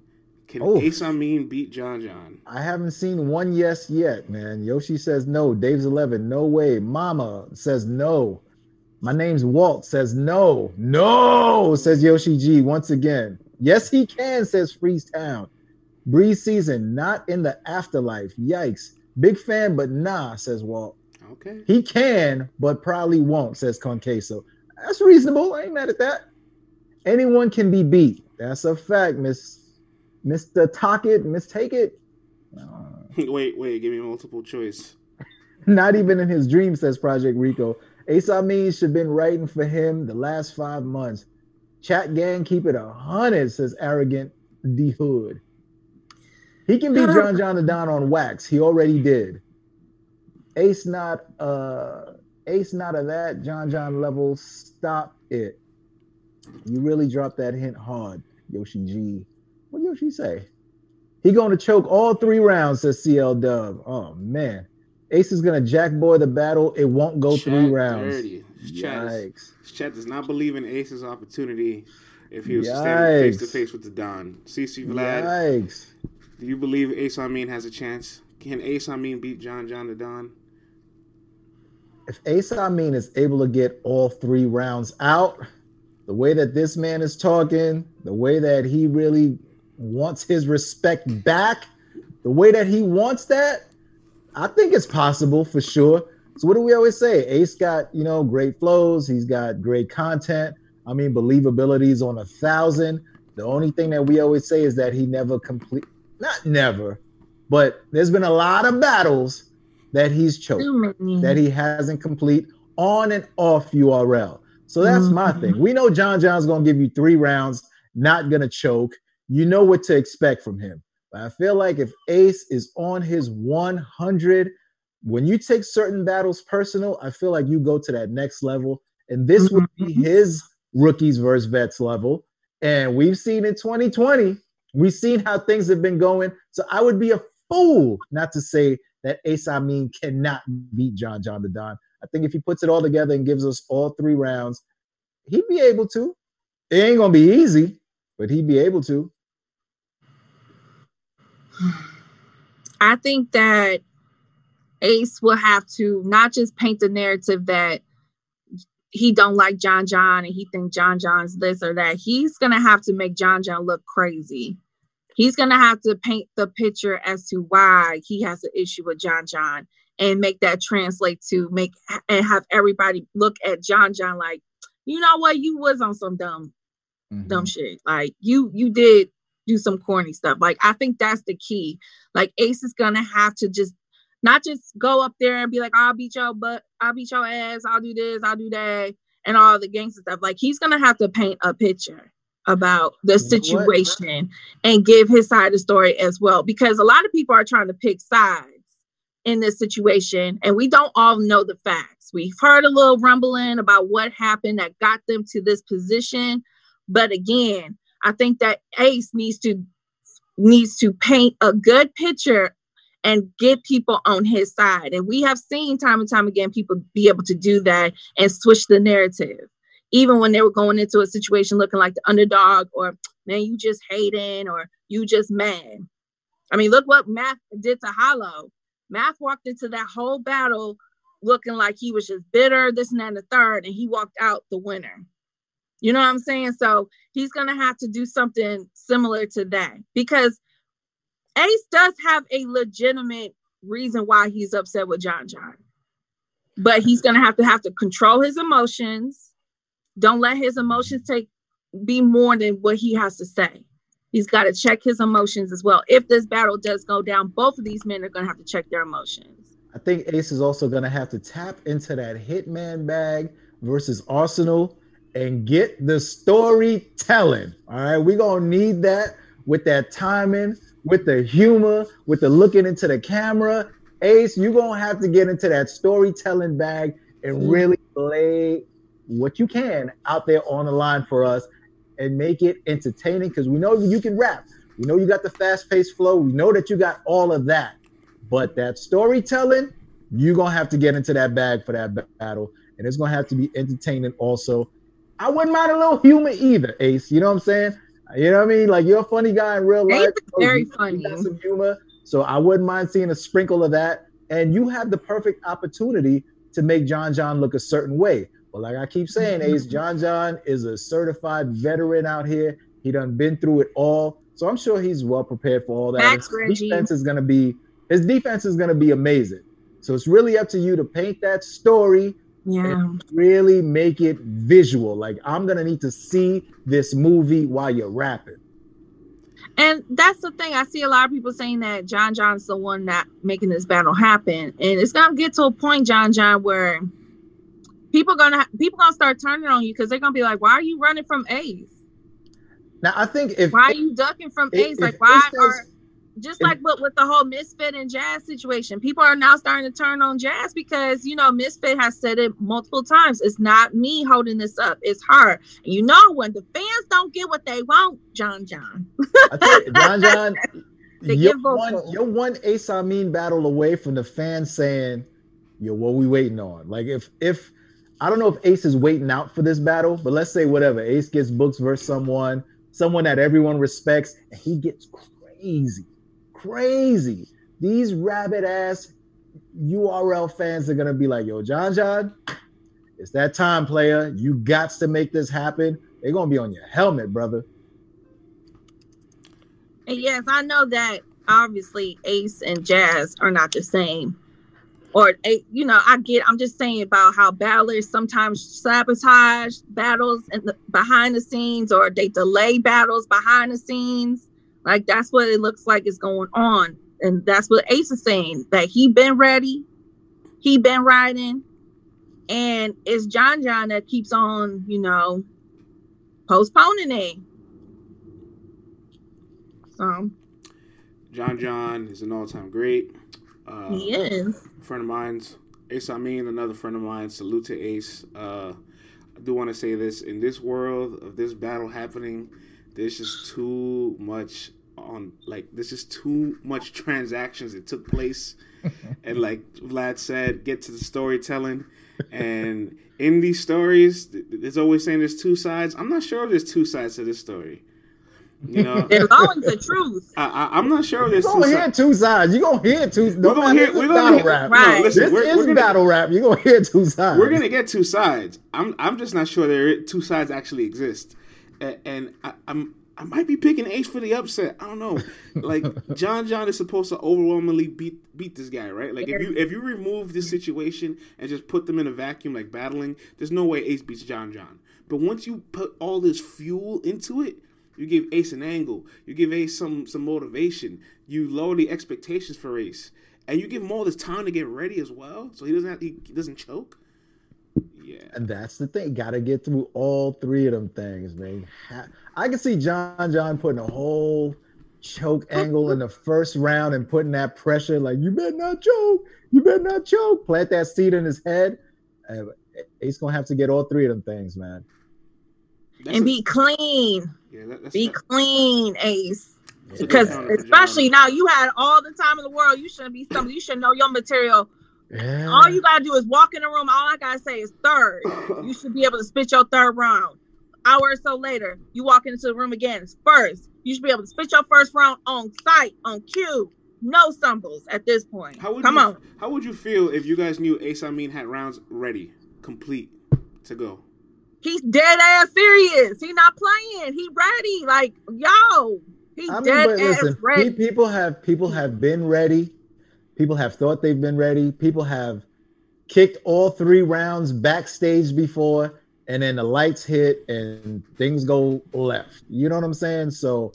Can Oh. Ace Amin beat John John? I haven't seen one yes yet, man. Yoshi says no. Dave's 11, no way. Mama says no. My name's Walt says no. No, says Yoshi G once again. Yes, he can, says Freeze Town. Breeze season, not in the afterlife. Yikes. Big fan, but nah, says Walt. Okay. He can, but probably won't, says Conqueso. That's reasonable. I ain't mad at that. Anyone can be beat. That's a fact, Miss Mr. Talk It, Miss Take It. wait, wait. Give me multiple choice. Not even in his dreams, says Project Rico. Ace Amin should have been writing for him the last five months. Chat gang, keep it a hundred, says Arrogant D Hood. He can beat John John the Don on wax. He already did. Ace not uh Ace not of that John John level. Stop it. You really dropped that hint hard, Yoshi G. What Yoshi say? He going to choke all three rounds, says CL Dub. Oh man. Ace is gonna jackboy the battle. It won't go three rounds. dirty. Chat, Yikes. chat does not believe in Ace's opportunity if he was to stand face to face with the Don. CC Vlad, Yikes. do you believe Ace Amin has a chance? Can Ace Amin beat John John the Don? If Ace Amin is able to get all three rounds out, the way that this man is talking, the way that he really wants his respect back, the way that he wants that, I think it's possible for sure. So what do we always say? Ace got, you know, great flows, he's got great content. I mean, believability is on a thousand. The only thing that we always say is that he never complete not never, but there's been a lot of battles that he's choked many. that he hasn't complete on and off URL. So that's my Mhm. thing. We know John John's going to give you three rounds, not going to choke. You know what to expect from him. But I feel like if Ace is on his 100, when you take certain battles personal, I feel like you go to that next level. And this would be Mhm. his rookies versus vets level. And we've seen in 2020, we've seen how things have been going. So I would be a fool not to say that Ace Amin cannot beat John John the Don. I think if he puts it all together and gives us all three rounds, he'd be able to. It ain't gonna be easy, but he'd be able to. I think that Ace will have to not just paint the narrative that he don't like John John and he think John John's this or that. He's gonna have to make John John look crazy. He's gonna have to paint the picture as to why he has an issue with John John and make that translate to make and have everybody look at John John like, you know what, you was on some dumb dumb mm-hmm. shit. Like you you did do some corny stuff. Like I think that's the key. Like Ace is gonna have to just not just go up there and be like, I'll beat your butt, I'll beat your ass, I'll do this, I'll do that, and all the gangster stuff. Like he's gonna have to paint a picture about the know what? situation and give his side of the story as well. Because a lot of people are trying to pick sides in this situation, and we don't all know the facts. We've heard a little rumbling about what happened that got them to this position. But again, I think that Ace needs to needs to paint a good picture and get people on his side. And we have seen time and time again people be able to do that and switch the narrative. Even when they were going into a situation looking like the underdog or man, you just hating or you just mad. I mean, look what Math did to Hollow. Math walked into that whole battle looking like he was just bitter, this and that, and the third, and he walked out the winner. You know what I'm saying? So he's gonna have to do something similar to that because Ace does have a legitimate reason why he's upset with John John. But he's gonna have to have to control his emotions. Don't let his emotions take be more than what he has to say. He's got to check his emotions as well. If this battle does go down, both of these men are going to have to check their emotions. I think Ace is also going to have to tap into that Hitman bag versus Arsenal and get the storytelling. All right, we're to need that with that timing, with the humor, with the looking into the camera. Ace, you're to have to get into that storytelling bag and really lay what you can out there on the line for us and make it entertaining because we know you can rap. We know you got the fast paced flow. We know that you got all of that. But that storytelling, you're to have to get into that bag for that battle. And it's to have to be entertaining also. I wouldn't mind a little humor either, Ace. You know what I'm saying? You know what I mean? Like you're a funny guy in real life. Ace is oh, very funny. got some humor. So I wouldn't mind seeing a sprinkle of that. And you have the perfect opportunity to make John John look a certain way. But like I keep saying, mm-hmm. Ace, John John is a certified veteran out here. He done been through it all. So I'm sure he's well prepared for all that. His Reggie. defense is gonna be his defense is gonna be amazing. So it's really up to you to paint that story Yeah. really make it visual. Like I'm gonna need to see this movie while you're rapping. And that's the thing. I see a lot of people saying that John John's the one not making this battle happen. And it's gonna get to a point, John John, where people gonna people gonna start turning on you because they're gonna be like, Why are you running from Ace? Now I think if Why are you ducking from if- if Like why are just like with, with the whole Misfit and Jazz situation, people are now starting to turn on Jazz because you know Misfit has said it multiple times. It's not me holding this up, it's her. And you know when the fans don't get what they want, John John. You, John John, They you're one, you're one Ace Amin battle away from the fans saying, "Yo, what we waiting on?" Like if if I don't know if Ace is waiting out for this battle, but let's say whatever Ace gets books versus someone, someone that everyone respects, and he gets crazy, crazy. These rabbit ass URL fans are gonna be like, "Yo, John John, it's that time, player. You got to make this happen." They're gonna be on your helmet, brother. And yes, I know that obviously Ace and Jazz are not the same. Or eh, you know, I get. I'm just saying about how battlers sometimes sabotage battles and behind the scenes, or they delay battles behind the scenes. Like that's what it looks like is going on, and that's what Ace is saying that he been ready, he been riding, and it's John John that keeps on, you know, postponing it. So John John is an all-time great. Uh, he is. friend of mine's Ace Amin, another friend of mine. Salute to Ace. Uh, I do want to say this: in this world of this battle happening, there's just too much on. Like, there's just too much transactions that took place, and like Vlad said, get to the storytelling. And in these stories, th- there's always saying there's two sides. I'm not sure if there's two sides to this story. You know, There's always the truth. I, I, I'm not sure if there's You're gonna hear sides. two sides. You're gonna hear two. We're gonna hear. We're gonna battle hear. rap. Right. No, listen. This We're, is we're gonna battle rap. You're gonna hear two sides. we're gonna get two sides. I'm I'm just not sure there two sides actually exist, and, and I, I'm I might be picking Ace for the upset. I don't know. Like John John is supposed to overwhelmingly beat beat this guy, right? Like if you if you remove this situation and just put them in a vacuum, like battling, there's no way Ace beats John John. But once you put all this fuel into it, you give Ace an angle, you give Ace some some motivation, you lower the expectations for Ace, and you give him all this time to get ready as well, so he doesn't have, he doesn't choke. Yeah. And that's the thing. Got to get through all three of them things, man. I can see John John putting a whole choke angle in the first round and putting that pressure, like you better not choke, you better not choke. Plant that seed in his head. Uh, Ace gonna have to get all three of them things, man. That's and a- be clean. yeah, that, Be that- clean, Ace. that's a good Because counter for John. especially now, you had all the time in the world. You shouldn't be something. You should know your material. Yeah. All you gotta do is walk in the room. All I gotta say is third. You should be able to spit your third round. Hour or so later, you walk into the room again. First. You should be able to spit your first round on site, on cue. No stumbles at this point. How would Come you, on. How would you feel if you guys knew Ace Amin had rounds ready, complete to go? He's dead ass serious. He not playing. He ready. Like yo, he I mean, dead but ass listen, ready. people have people have been ready. People have thought they've been ready. People have kicked all three rounds backstage before, and then the lights hit and things go left. You know what I'm saying? So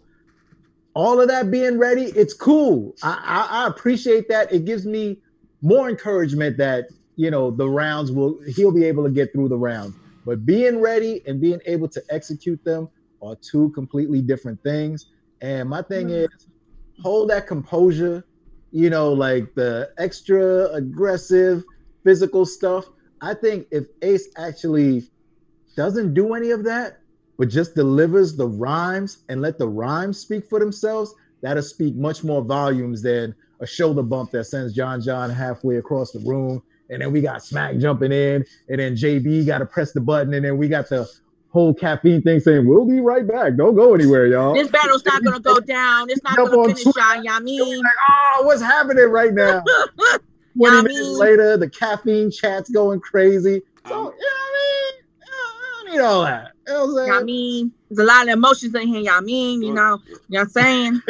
all of that being ready, it's cool. I, I, I appreciate that. It gives me more encouragement that you know the rounds will he'll be able to get through the rounds. But being ready and being able to execute them are two completely different things. And my thing hmm. is hold that composure, you know, like the extra aggressive physical stuff. I think if Ace actually doesn't do any of that, but just delivers the rhymes and let the rhymes speak for themselves, that'll speak much more volumes than a shoulder bump that sends John John halfway across the room. And then we got Smack jumping in, and then JB got to press the button, and then we got the whole caffeine thing saying, We'll be right back. Don't go anywhere, y'all. this battle's not gonna go down. It's not Jump gonna on finish, Twitter. y'all. I mean, like, oh, what's happening right now? 20 Yeah, I minutes mean- later, the caffeine chat's going crazy. So, oh. you know what I mean? I don't need all that. You know what I'm y'all saying? mean, there's a lot of emotions in here. Y'all mean, you know, you know what I'm saying?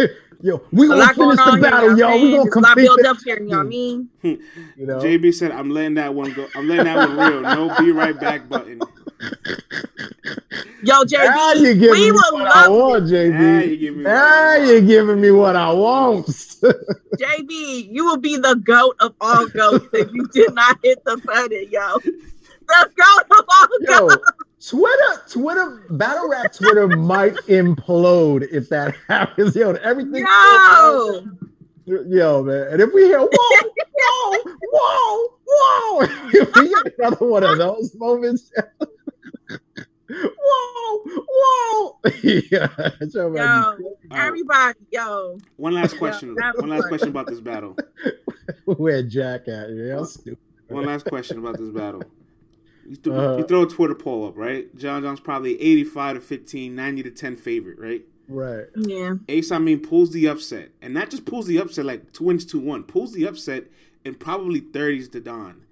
Yo, we A gonna lot going finish the on here. battle, y'all y'all. We gonna There's a lot complete built up here. You know what I mean? You know? JB said, "I'm letting that one go. I'm letting that one real. No, be right back button. Yo, JB, Now JB, you giving we me would what I love want, Now JB. you give me. Now you're giving me what I want. JB, you will be the goat of all goats if you did not hit the button, yo. The goat of all Yo, goats. Twitter, Twitter, battle rap Twitter might implode if that happens. Yo, everything. Yo, Yo, man. And if we hear whoa, whoa, whoa, whoa, if we get another one of those moments. Whoa, whoa. yeah, that's what I'm yo, All right, everybody, yo. one last question. that was One last fun. question about this battle. Where Jack at? Yeah, stupid. One last question about this battle. You, th- Uh-huh. you throw a Twitter poll up, right? John John's probably 85 to 15, 90 to 10 favorite, right? Right. Yeah. Ace, I mean, pulls the upset, and not just pulls the upset like two wins, two one. Pulls the upset and probably thirties to Don.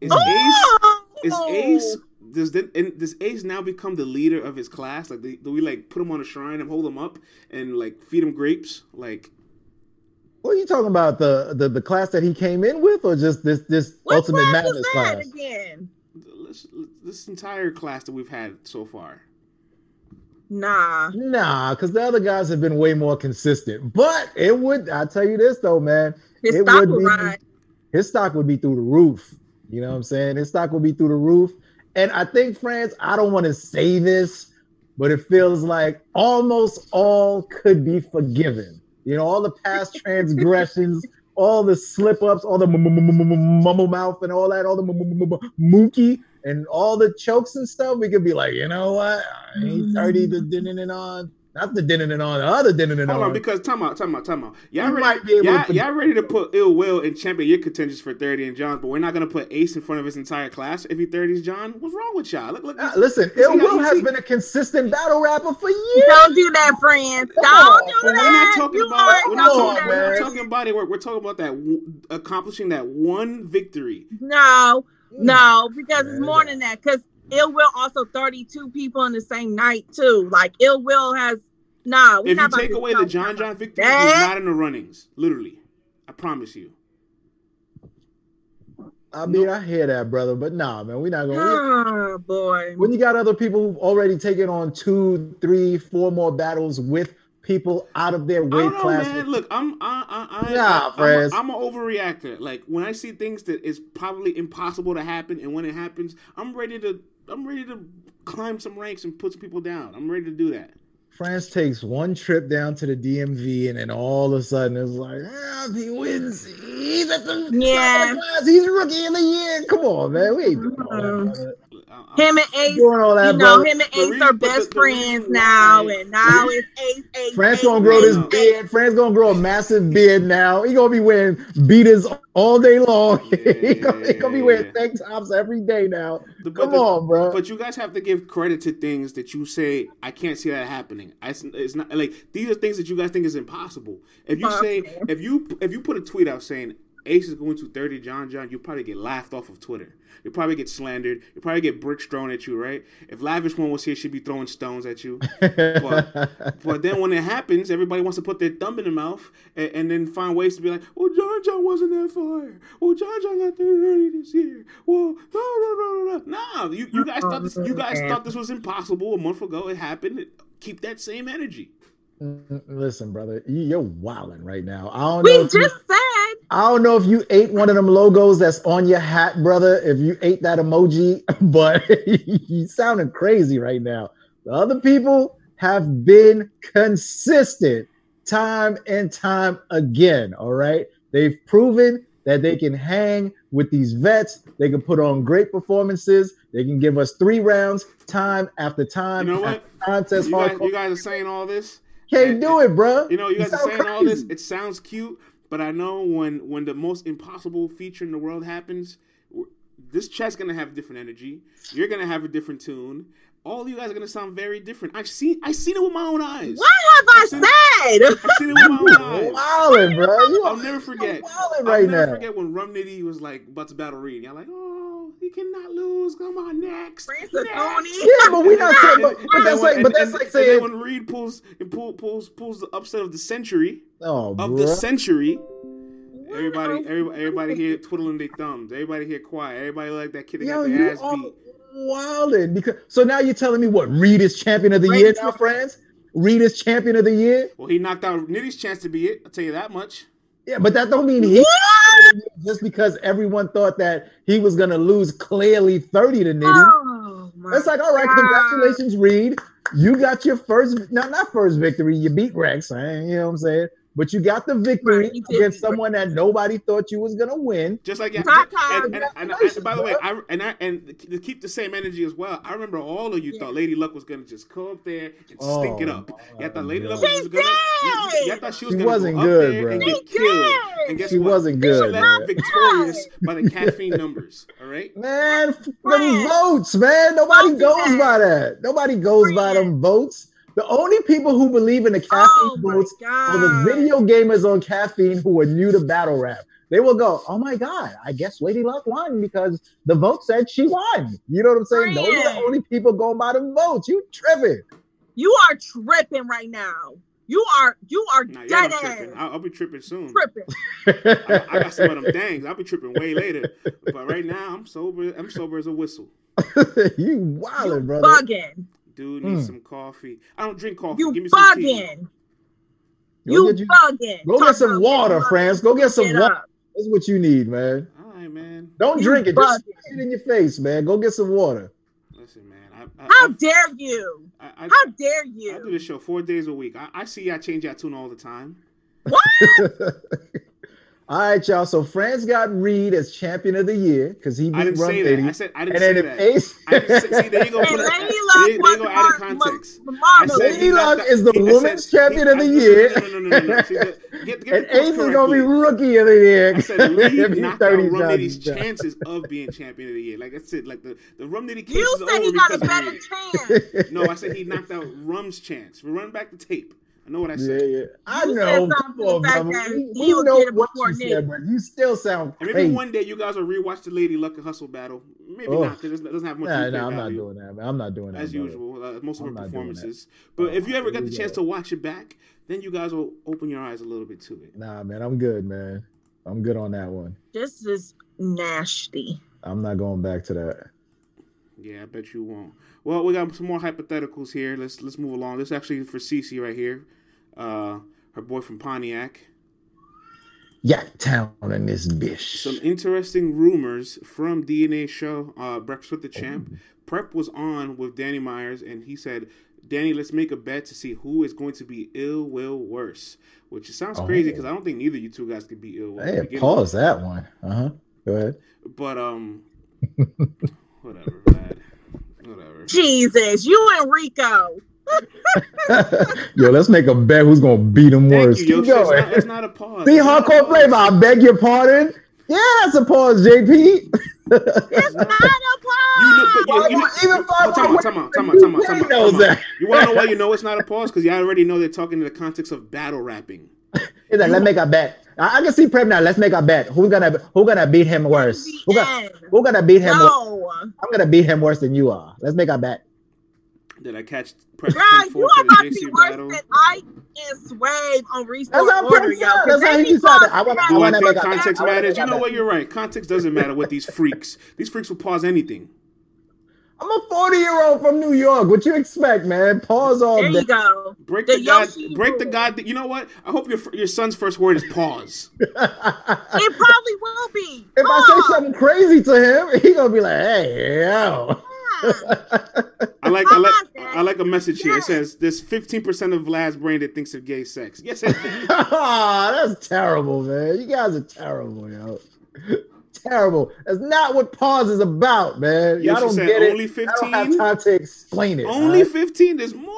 Is Oh! Ace? Is Ace? Does the, and does Ace now become the leader of his class? Like, do do we like put him on a shrine and hold him up and like feed him grapes? Like, What are you talking about? The, the the class that he came in with, or just this this What ultimate class madness was that class? again? this, this entire class that we've had so far. Nah. Nah, because the other guys have been way more consistent. But it would, I tell you this though, man, His It stock would will be- ride. his stock would be through the roof. You know what I'm saying? His stock would be through the roof. And I think, friends, I don't want to say this, but it feels like almost all could be forgiven. You know, all the past transgressions, all the slip ups, all the mumble mouth and all that, all the mookie and all the chokes and stuff. We could be like, you know what? I ain't mm-hmm. 30 to on. Not the dinning and on, the other dinning and Hold on, on. because time out, time out, time out. Y'all You ready, might be able y'all, to- y'all ready to put ill will and champion your contenders for 30 and John, but we're not gonna put Ace in front of his entire class if he 30s John. What's wrong with y'all? Look, look. Uh, listen, Ill Will has see- been a consistent battle rapper for years. Don't do that, friends. Don't on, do that. we're not talking you about we're not talking, on, we're not talking about it. We're, we're talking about that w- accomplishing that one victory. No, no, because it's more than that. Because Ill Will also 32 people in the same night too. Like Ill Will has nah. we If you take away the John John victory, that. he's not in the runnings. Literally, I promise you. I mean, I hear that, brother, but nah, man, we're not gonna. Oh boy. when you got other people who've already taken on two, three, four more battles with people out of their I weight don't know, class. man. Look, I'm I, I, I, Nah, I, Fres. I'm, a, I'm an overreactor. Like when I see things that is probably impossible to happen, and when it happens, I'm ready to I'm ready to climb some ranks and put some people down. I'm ready to do that. France takes one trip down to the DMV, and then all of a sudden it's like, ah, he wins, he's at the Yeah. top of the class. He's rookie of the year. Come on, man, we ain't doing all that. Mhm. brother. I- Him and Ace, Doing all that, you know, brother. him and Ace reason- are the- best the friends now, why- and now it's Ace, Ace. France gonna grow this beard. France gonna grow a massive beard now. He gonna be wearing beaters all day long. he, gonna, he gonna be wearing tank tops every day now. The- Come the- on, bro. But you guys have to give credit to things that you say I can't see that happening. I, it's not like these are things that you guys think is impossible. If you say if you if you put a tweet out saying Ace is going to 30 John John, you'll probably get laughed off of Twitter. You'll probably get slandered. You'll probably get bricks thrown at you, right? If Lavish One was here, she'd be throwing stones at you. but, but then when it happens, everybody wants to put their thumb in their mouth and, and then find ways to be like, well, John John wasn't that fire. Well, John John got 30 this year. Well, no, no, no, no, no. Nah, you, you guys thought this you guys thought this was impossible a month ago. It happened. Keep that same energy. Listen, brother, you- you're wilding right now. I don't We know. if you- just said I don't know if you ate one of them logos that's on your hat, brother. If you ate that emoji, but you sounding crazy right now. The other people have been consistent time and time again. All right. They've proven that they can hang with these vets. They can put on great performances. They can give us three rounds time after time. You know what? after time You guys, you guys are saying all this. Can't do it, bro. You know, you guys are saying all this. It sounds cute, but I know when when the most impossible feature in the world happens, this chat's gonna have different energy. You're gonna have a different tune. All you guys are gonna sound very different. I've seen I seen it with my own eyes. what have I said? I've seen it with my own eyes. Wilding, bro. You I'll never forget. wilding I'll never now. forget when Rum Nitty was like about to battle Reed. Y'all like, oh, he cannot lose. Come on, next. Next. Tony. Yeah, but we not saying, but, but that's like, but and- that's like and- and saying, when Reed pulls and pull, pulls pulls the upset of the century oh, of bro. the century. Everybody, everybody, everybody here twiddling their thumbs. Everybody here quiet. Everybody like that kid that Yo, got you their ass beat. wilding because so now you're telling me what Reed is champion of the Reed year now, friends? Reed is champion of the year. Well, he knocked out Nitty's chance to be it. I'll tell you that much. Yeah, but that don't mean he just because everyone thought that he was gonna lose clearly 30 to Nitty. Oh, It's like, all right, God. congratulations, Reed. You got your first, not not first victory. You beat Rex, you know what I'm saying? But you got the victory Right, against someone that nobody thought you was gonna win. Just like yeah, Top and, time. and, and, and, by the way, I and I and to keep the same energy as well. I remember all of you Yeah. thought Lady Luck was gonna just come up there and Oh, stink it up. my You thought Lady Luck was just gonna. You, did! you thought she was She gonna wasn't go good, up there bro. and She get killed. did! And guess She what? wasn't She good, left victorious by the caffeine numbers. All right. Man, f- them votes, man. Nobody Votes goes by that. Nobody goes by them votes. The only people who believe in the caffeine Oh my votes are the video gamers on caffeine who are new to battle rap. They will go, "Oh my god, I guess Lady Luck won because the vote said she won." You know what I'm saying? Those are the only people going by the votes. You tripping? You are tripping right now. You are you are Nah, dead ass tripping. I'll, I'll be tripping soon. tripping. I, I got some of them dangs. I'll be tripping way later. But right now, I'm sober. I'm sober as a whistle. you wildin', brother. Bugging. Dude needs Mm. some coffee. I don't drink coffee. You Give me some tea. bugging. Go You get you- bugging. Go get some water, getting France. Go get some Get water. up. That's what you need, man. All right, man. Don't You drink it. Just bugging. spit it in your face, man. Go get some water. Listen, man. I, I, How I, dare you? I, I, How dare you? I do this show four days a week. I, I see y'all change your tune all the time. All right, y'all. So France got Reed as champion of the year because he beat didn't Rum say I said I didn't and say then that. Ace, I didn't say, see, there you go. And Put it- Lady there, Luck there was you go. the Added mar- context. ma- I marvelous. said Lady Luck is the women's champion of the no, no, year. No, no, no, no, no, no. See, get, get, get and Ace is gonna be rookie of the year. I said Lee If he knocked out 30 Rum Nitty's chances of being champion of the year. Like that's it. Like the, the Rum Nitty case You said he got a because of better chance. No, I said he knocked out Rum's chance. We run back the tape. I know what I said. yeah. I You know. something to the fact brother. that We, he we know what you Nick. said, but you still sound And maybe crazy. one day you guys will rewatch the Lady Luck and Hustle battle. Maybe Ugh. not because it doesn't have much Nah, replay nah, I'm not doing that, man. I'm not doing that. as brother. usual. Uh, most of I'm her not doing that. performances. But if you ever got the chance go. to watch it back, then you guys will open your eyes a little bit to it. Nah, man, I'm good, man. I'm good on that one. This is nasty. I'm not going back to that. Yeah, I bet you won't. Well, we got some more hypotheticals here. Let's let's move along. This is actually for Cece right here. Uh, her boy from Pontiac. Yeah, town in this bitch. Some interesting rumors from DNA show uh, Breakfast with the Champ. Prep was on with Danny Myers, and he said, "Danny, let's make a bet to see who is going to be ill will worse." Which sounds crazy Oh. because I don't think neither of you two guys could be ill will. Hey, pause with. that one. Uh huh. Go ahead. But um. Whatever. Jesus, you and Rico. Yo, let's make a bet who's gonna beat him Thank worse. you, Keep Yoshi. It's going. not, it's not a pause. See, It's not a hardcore flavor. I beg your pardon. Yeah, that's a pause, JP. It's not a You know, but pause. you, you, Even but time out, time out, time out, time out, time out, knows time out. that. You want to know why you know it's not a pause? Because you already know they're talking in the context of battle rapping. He's like, let's make a bet. I, I can see Prep now. Let's make a bet. Who's gonna who gonna beat him worse? Who gonna, NBN. who gonna beat him? worse? I'm gonna beat him worse than you are. Let's make a bet. Did I catch prep Girl, 10 you for are the about to be worse battle? than I and Swave on That's restore what order, I'm yo. saying. 'cause That's how they he be decided. causing I wanna- that- Do I, wanna think make context I matters? You know what? You're right. Context doesn't matter with these freaks. These freaks will pause anything. I'm a 40 year old from New York. What you expect, man? Pause all There day. you go. Break The the, god. Break the god. You know what? I hope your your son's first word is pause. It probably will be. If I say something crazy to him, he gonna be like, "Hey, yo." I like I like I like a message here. It says this 15 percent of Vlad's brain that thinks of gay sex. Yes, it, oh, that's terrible, man. You guys are terrible, yo. Terrible. That's not what pause is about, man. Yeah, Y'all don't get only it. I don't have time to explain it. only all 15. There's more.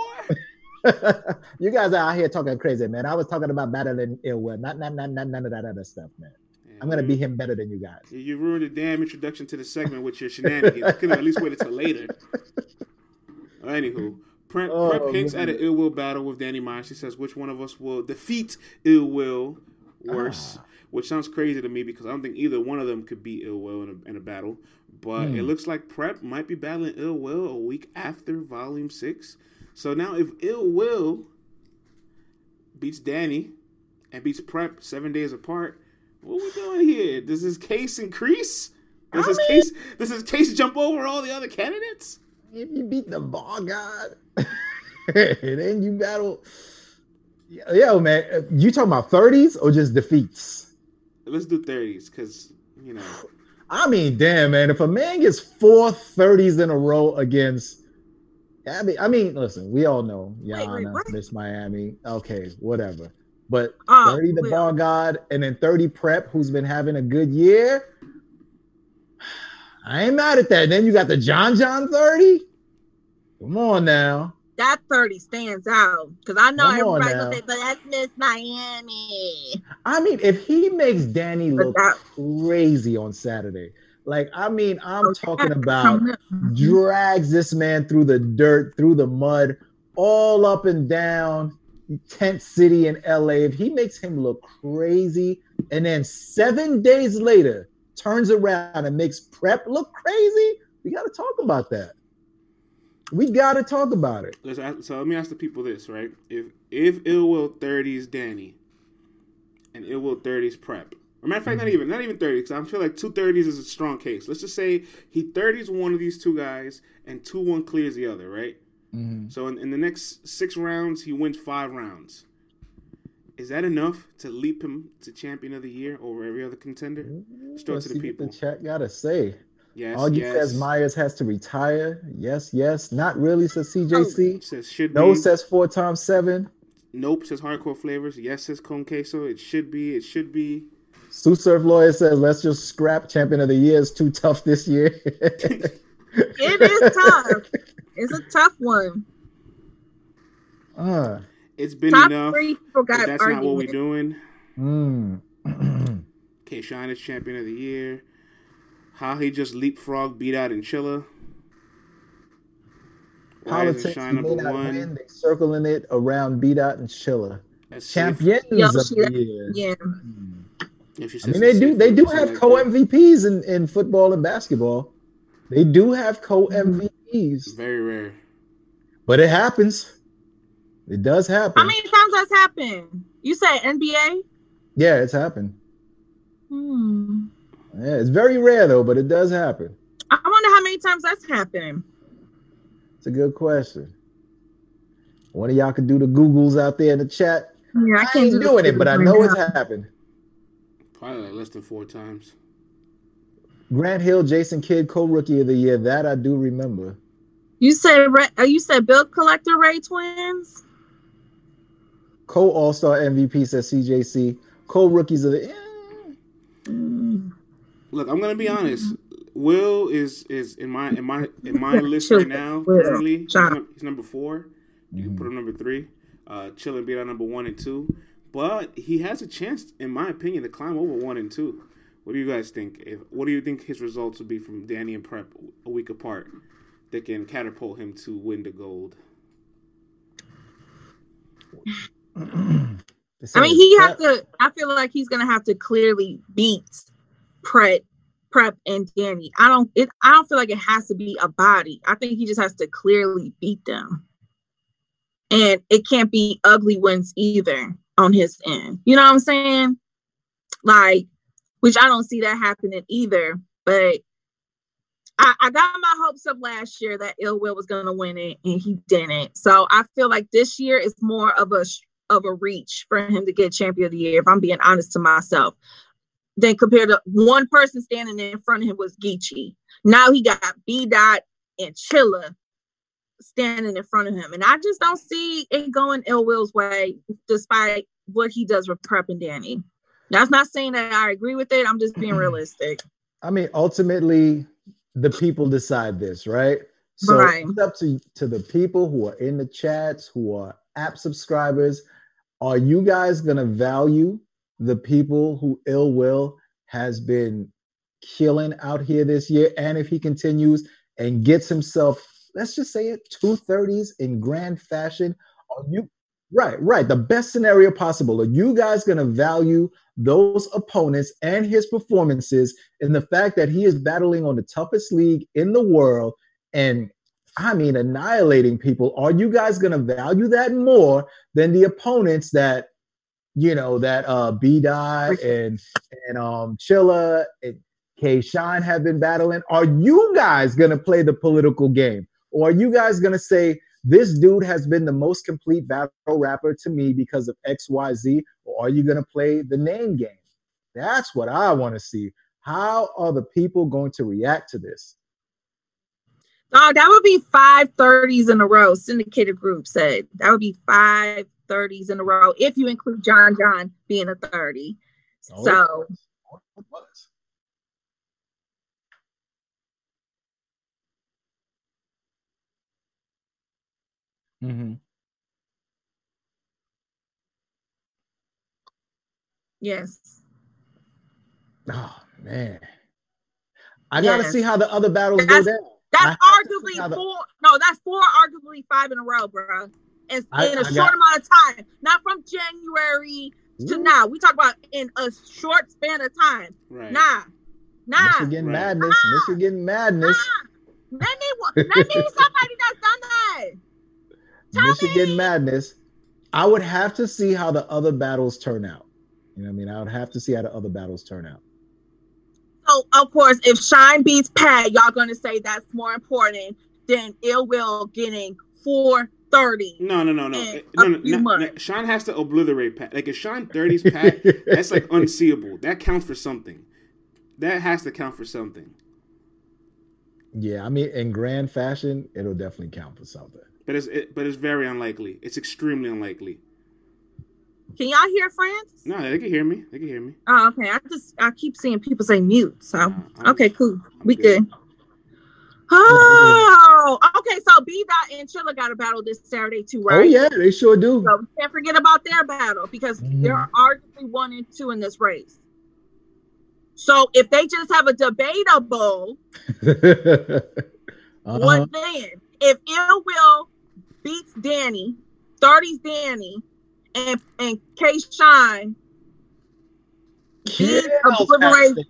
you guys are out here talking crazy, man. I was talking about battling ill will, not, not, not, not none of that other stuff, man. I'm gonna beat him better than you guys. You- ruined the damn introduction to the segment with your shenanigans. You could have at least waited till later. Anywho, Prep, Oh, Prep hints man. at an ill will battle with Danny Myers. She says, which one of us will defeat ill will worse? Ah. Which sounds crazy to me because I don't think either one of them could beat ill will in a, in a battle. But Hmm. it looks like Prep might be battling ill will a week after Volume 6. So now if ill will beats Danny and beats Prep seven days apart, what we doing here? Does his case increase? Does I his mean- case does his case jump over all the other candidates? If you beat the ball god, and then you battle. Yo, man, you talking about 30s or just defeats? Let's do thirties because you know I mean, damn, man. If a man gets four 30s in a row against, I mean, I mean, listen, we all know wait, Yana, what? Miss Miami. Okay, whatever. But Oh, 30 the Will. ball god, and then 30 prep, who's been having a good year. I ain't mad at that. Then you got the John John 30. Come on now. That 30 stands out. Because I know Come on everybody gonna say, but that's Miss Miami. I mean, if he makes Danny But look that- crazy on Saturday, like I mean, I'm Oh, talking about drags this man through the dirt, through the mud, all up and down tent city in LA. If he makes him look crazy, and then seven days later turns around and makes prep look crazy, we got to talk about that. We got to talk about it. let's ask, so let me ask the people this right if if ill will thirties Danny and ill will thirties prep. Or matter of fact, not mm-hmm. even not even thirty because I feel like two thirties is a strong case. Let's just say he thirties one of these two guys and two one clears the other, right? Mm-hmm. So in, in the next six rounds, he wins five rounds. Is that enough to leap him to champion of the year over every other contender? Mm-hmm. Start Let's to the people. what the chat got to say. Yes, Augie yes. says Myers has to retire. Yes, yes. Not really, says CJC. says should No, be. says four times seven. nope says hardcore flavors. Yes says con queso. It should be. It should be. Sue Surf Lawyer says, let's just scrap champion of the year. It's too tough this year. It is tough. It's a tough one. uh, It's been Top enough. three people but got that's not what we're doing. mm. K Shine is champion of the year. How he just leapfrog beat out Enchilla. Why isn't Politics Shine may number not one? win. They circling it around beat out and Schiller. That's. Champions Yo, of the year. Yeah. If I mean, they do. They do have co MVPs in, in football and basketball. They do have co. MVPs, Very rare. but it happens. It does happen. How many times that's happened? You say NBA? yeah, it's happened. Hmm. Yeah, it's very rare though, but it does happen. I wonder how many times that's happened. It's a good question. One of y'all could do the Googles out there in the chat. Yeah, I, can't ain't do the doing it, but I know now. it's happened. Probably like less than four times. Grant Hill, Jason Kidd, co-rookie of the year. That I do remember. You said Ray- uh, you said Bill Collector Ray twins. Co All-Star MVP says CJC. Co-rookies of the eh, Look, I'm gonna be honest. Will is is in my in my in my list right now. Currently, he's, he's number four. You can put him number three. Uh, Chillin beat out number one and two, but he has a chance, in my opinion, to climb over one and two. What do you guys think? If, what do you think his results will be from Danny and Prep a week apart that can catapult him to win the gold? I mean, he has to. I feel like he's gonna have to clearly beat Prep, Prep, and Danny. I don't. It. I don't feel like it has to be a body. I think he just has to clearly beat them, and it can't be ugly wins either on his end. You know what I'm saying? Like, which I don't see that happening either. But I, I got my hopes up last year that Ill Will was going to win it, and he didn't. So I feel like this year is more of a of a reach for him to get champion of the year. If I'm being honest to myself, than compared to one person standing in front of him was Geechee. Now he got B Dot and Chilla standing in front of him, and I just don't see it going Ill Will's way, despite what he does with Prep and Danny. That's not saying that I agree with it. I'm just being realistic. I mean, ultimately, the people decide this, right? So Right. it's up to, to the people who are in the chats, who are app subscribers. Are you guys gonna value the people who ill will has been killing out here this year? And if he continues and gets himself, let's just say it, two thirties in grand fashion, are you right, right? The best scenario possible. Are you guys gonna value those opponents and his performances in the fact that he is battling on the toughest league in the world and I mean annihilating people. Are you guys gonna value that more than the opponents that you know that uh B Dot and and um Chilla and K Shine have been battling? Are you guys gonna play the political game? Or are you guys gonna say this dude has been the most complete battle rapper to me because of XYZ? Or are you gonna play the name game? That's what I want to see. How are the people going to react to this? Oh, that would be five 30s in a row. Syndicated group said that would be five 30s in a row if you include John John being a 30. Oh, So Mm-hmm. yes. Oh man, I gotta see how the other battles go That's- down. That's I have to see arguably how the- four. No, that's four, arguably five in a row, bro. In, I- in a I short got- amount of time, not from January to now. We talk about in a short span of time. Right. Nah, nah. Michigan Right. madness, Michigan madness, Let me, let me somebody that's done that. Tell Michigan me. madness. I would have to see how the other battles turn out. You know what I mean? I would have to see how the other battles turn out. So of course, if Shine beats Pat, y'all gonna say that's more important than Ill Will getting four thirty. No, no, no, no. And Eh, no, no, no, no. Sean has to obliterate Pat. Like if Sean 30's Pat, that's like unseeable. That counts for something. That has to count for something. Yeah, I mean, in grand fashion, it'll definitely count for something. But it's it, but it's very unlikely. It's extremely unlikely. Can y'all hear France? No, they can hear me. They can hear me. Oh, okay. I just I keep seeing people say mute. So Nah, I'm- okay, cool. I'm We good. good. Oh, okay. So B Dot and Chilla got a battle this Saturday too, right? Oh yeah, they sure do. So we can't forget about their battle because Mhm. they're arguably one and two in this race. So if they just have a debatable, Uh-huh. what then? If Ill Will beats Danny, 30's Danny, and and K Shine beats obliterate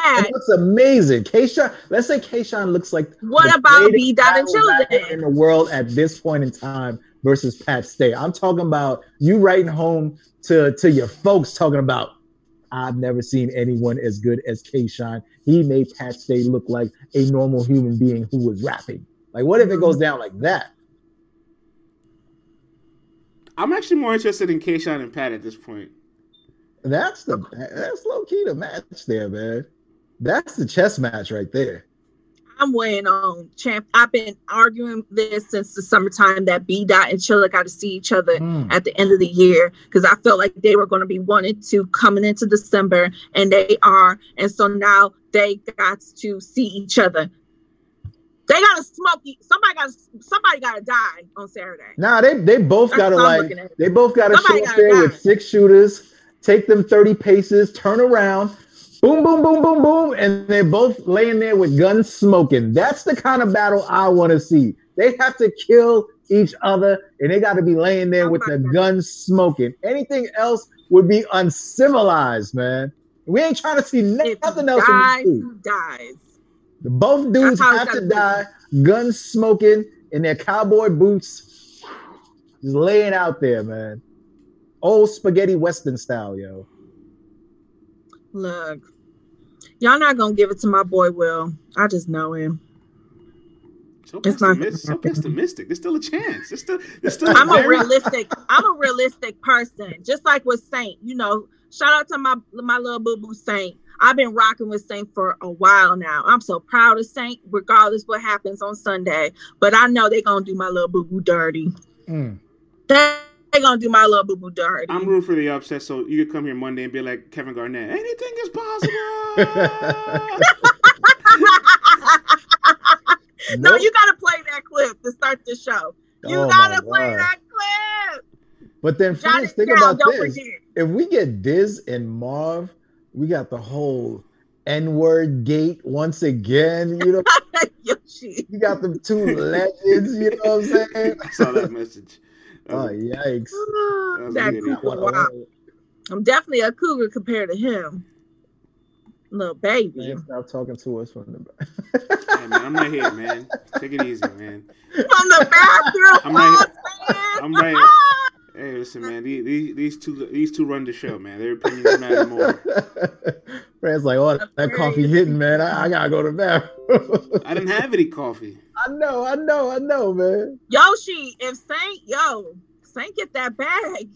Pat, It looks amazing. K Shine, let's say K Shine looks like what the about greatest B Dot and battle rapper Chilla in the world at this point in time versus Pat Stay. I'm talking about you writing home to to your folks talking about. I've never seen anyone as good as K Shine. He made Pat Stay look like a normal human being who was rapping. Like, what if it goes down like that? I'm actually more interested in K Shine and Pat at this point. That's the that's low key the match there, man. That's the chess match right there. I'm weighing on champ. I've been arguing this since the summertime that B Dot and Chilla got to see each other Mm. at the end of the year because I felt like they were going to be one and two coming into December, and they are. And so now they got to see each other. They got to smoke. Somebody got somebody got to die on Saturday. Nah, they they both gotta like they both gotta Somebody show up there die. with six shooters, take them 30 paces, turn around, boom, boom, boom, boom, boom, and they're both laying there with guns smoking. That's the kind of battle I want to see. They have to kill each other, and they got to be laying there with the guns smoking. Anything else would be uncivilized, man. We ain't trying to see nothing he else. dies, dies. Both dudes it's have to gotta be. die, guns smoking in their cowboy boots, just laying out there, man. Old spaghetti western style, yo. Look, y'all not gonna give it to my boy Will. I just know him. So It's not pessimistic. So gonna pessimistic. There's still a chance. There's still. There's still. I'm a realistic. I'm a realistic person, just like with Saint. You know, shout out to my my little boo boo Saint. I've been rocking with Saint for a while now. I'm so proud of Saint, regardless what happens on Sunday. But I know they're gonna do my little boo boo dirty. Mm. They they gonna do my little boo boo dirty. I'm rooting for the upset, so you could come here Monday and be like Kevin Garnett. Anything is possible. no, you gotta play that clip to start the show. You Oh gotta play God. that clip. But then, Jot think down, about this. forget. If we get Diz and Marv, we got the whole N-word gate once again. You know, Yoshi. you got the two legends. You know what I'm saying? I saw that message. Oh, ah, that Oh yikes! that good. cougar, What wow. I'm definitely a cougar compared to him. Little baby. Man, stop talking to us from the back. Hey, man, I'm right here, man. Take it easy, man. From the bathroom. I'm right- boss man. I'm right. Ah! Hey, listen, man. These, these these two these two run the show, man. Their opinions matter more. Friends like, oh, that coffee hitting, man. I, I gotta go to the bathroom. I didn't have any coffee. I know, I know, I know, man. Yoshi, if Saint, yo, Saint get that bag,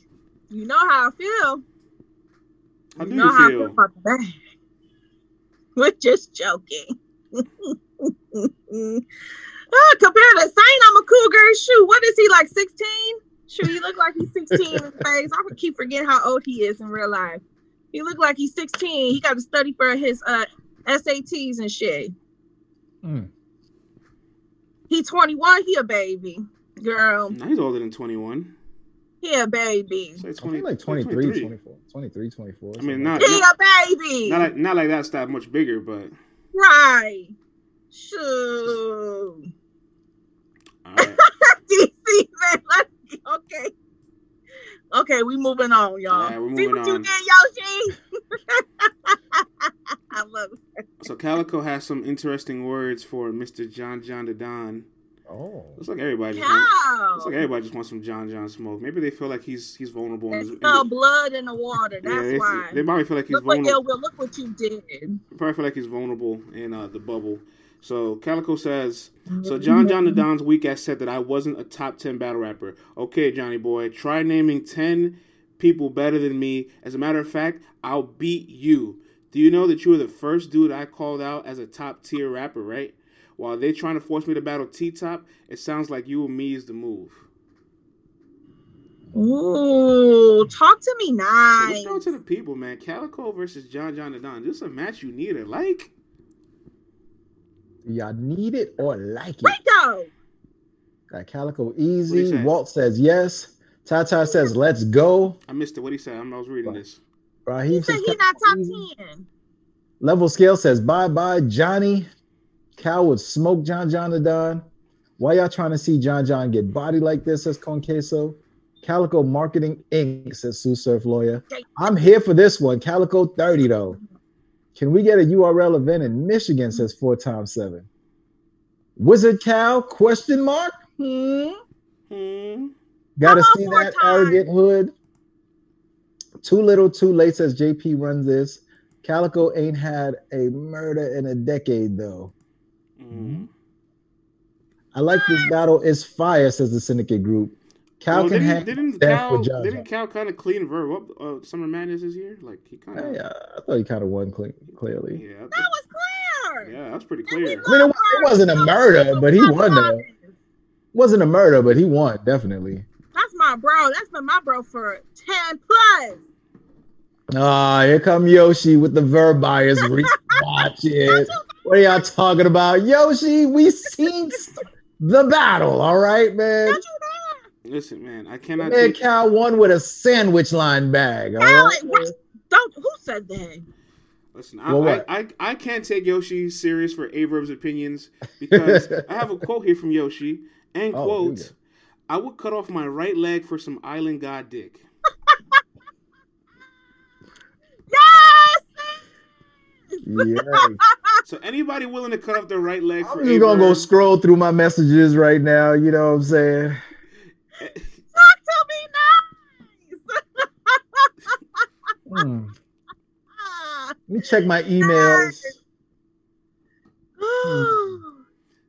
you know how I feel. How do you know you how I feel feel? about the bag. We're just joking. Ah, compared to Saint, I'm a cougar. Shoot, what is he like? 16? Shoot, he look like he's 16 in face. I would keep forgetting how old he is in real life. He look like he's 16. He got to study for his uh SATs and shit. Mm. He 21. He a baby, girl. Nah, he's older than 21. He a baby. Say I 20, think like 23, 23. 24, 23, 24. I mean, not like He not, a baby. not like not like that's that much bigger, but right. Shoot. all right. DC man. Let's okay. Okay, we moving on, y'all. Alright, we're See moving what you did, Yoshi? I love it. So Calico has some interesting words for Mr. John John the Don. Oh. Looks like everybody just wants, Cow. looks like everybody just wants some John John smoke. Maybe they feel like he's he's vulnerable. In They his, in smell the- blood in the water. That's yeah, they, why. they probably feel like he's look what vulnerable. Ill Will. Look what you did. probably feel like he's vulnerable in uh, the bubble. So Calico says, so John John the Don's weak ass said that I wasn't a top ten battle rapper. Okay, Johnny boy, try naming ten people better than me. As a matter of fact, I'll beat you. Do you know that you were the first dude I called out as a top tier rapper, right? While they're trying to force me to battle T Top, it sounds like you and me is the move. Ooh, talk to me So nice. let's go to the people, man. Calico versus John John the Don. This is a match you need to like. Do y'all need it or like it? Rico. Got Calico What do easy. Walt says yes. Tata says let's go. I missed it. What he said? I'm- was reading Right. this. Raheem He said says he not top easy. 10. Level scale says bye bye Johnny. Cal would smoke John John the Don. Why y'all trying to see John John get body like this? Says Conqueso. Calico Marketing Inc. says Sue Surf Lawyer. I'm here for this one. Calico 30 though. Can we get a URL event in Michigan? Says four times seven. Wizard Cal? Question mark. Hmm. Hmm. Gotta see that arrogant hood. Too little, too late, says JP runs this. Calico ain't had a murder in a decade, though. Mm. I like this battle. It's fire, says the Syndicate Group. Cal Well, can didn't, hang didn't death Cal with John. didn't Cal kind of clean Verb up uh, Summer Madness this year? Like he kind of Hey, uh, I thought he kind of won cle- clearly. yeah, I That was clear. yeah, that's pretty clear. I mean, it, it wasn't a murder, but he won, though. Wasn't a murder, but he won, definitely. That's my bro. That's been my bro for 10 plus. Ah, here come Yoshi with the verb bias. Watch it. What are y'all talking about? Yoshi, we seen the battle, all right, man. Don't you know? Listen, man, I cannot. Man, Take, Cal won with a sandwich line bag. All right? Alex, what? Don't, who said that? Listen, I, Well, I. I, I can't take Yoshi serious for Averb's opinions because I have a quote here from Yoshi and Oh, quote, I would cut off my right leg for some island god dick. Yes. Yeah. So anybody willing to cut off their right leg for I'm just gonna go scroll through my messages right now. You know what I'm saying? Talk to me nice. Hmm. Let me check my emails.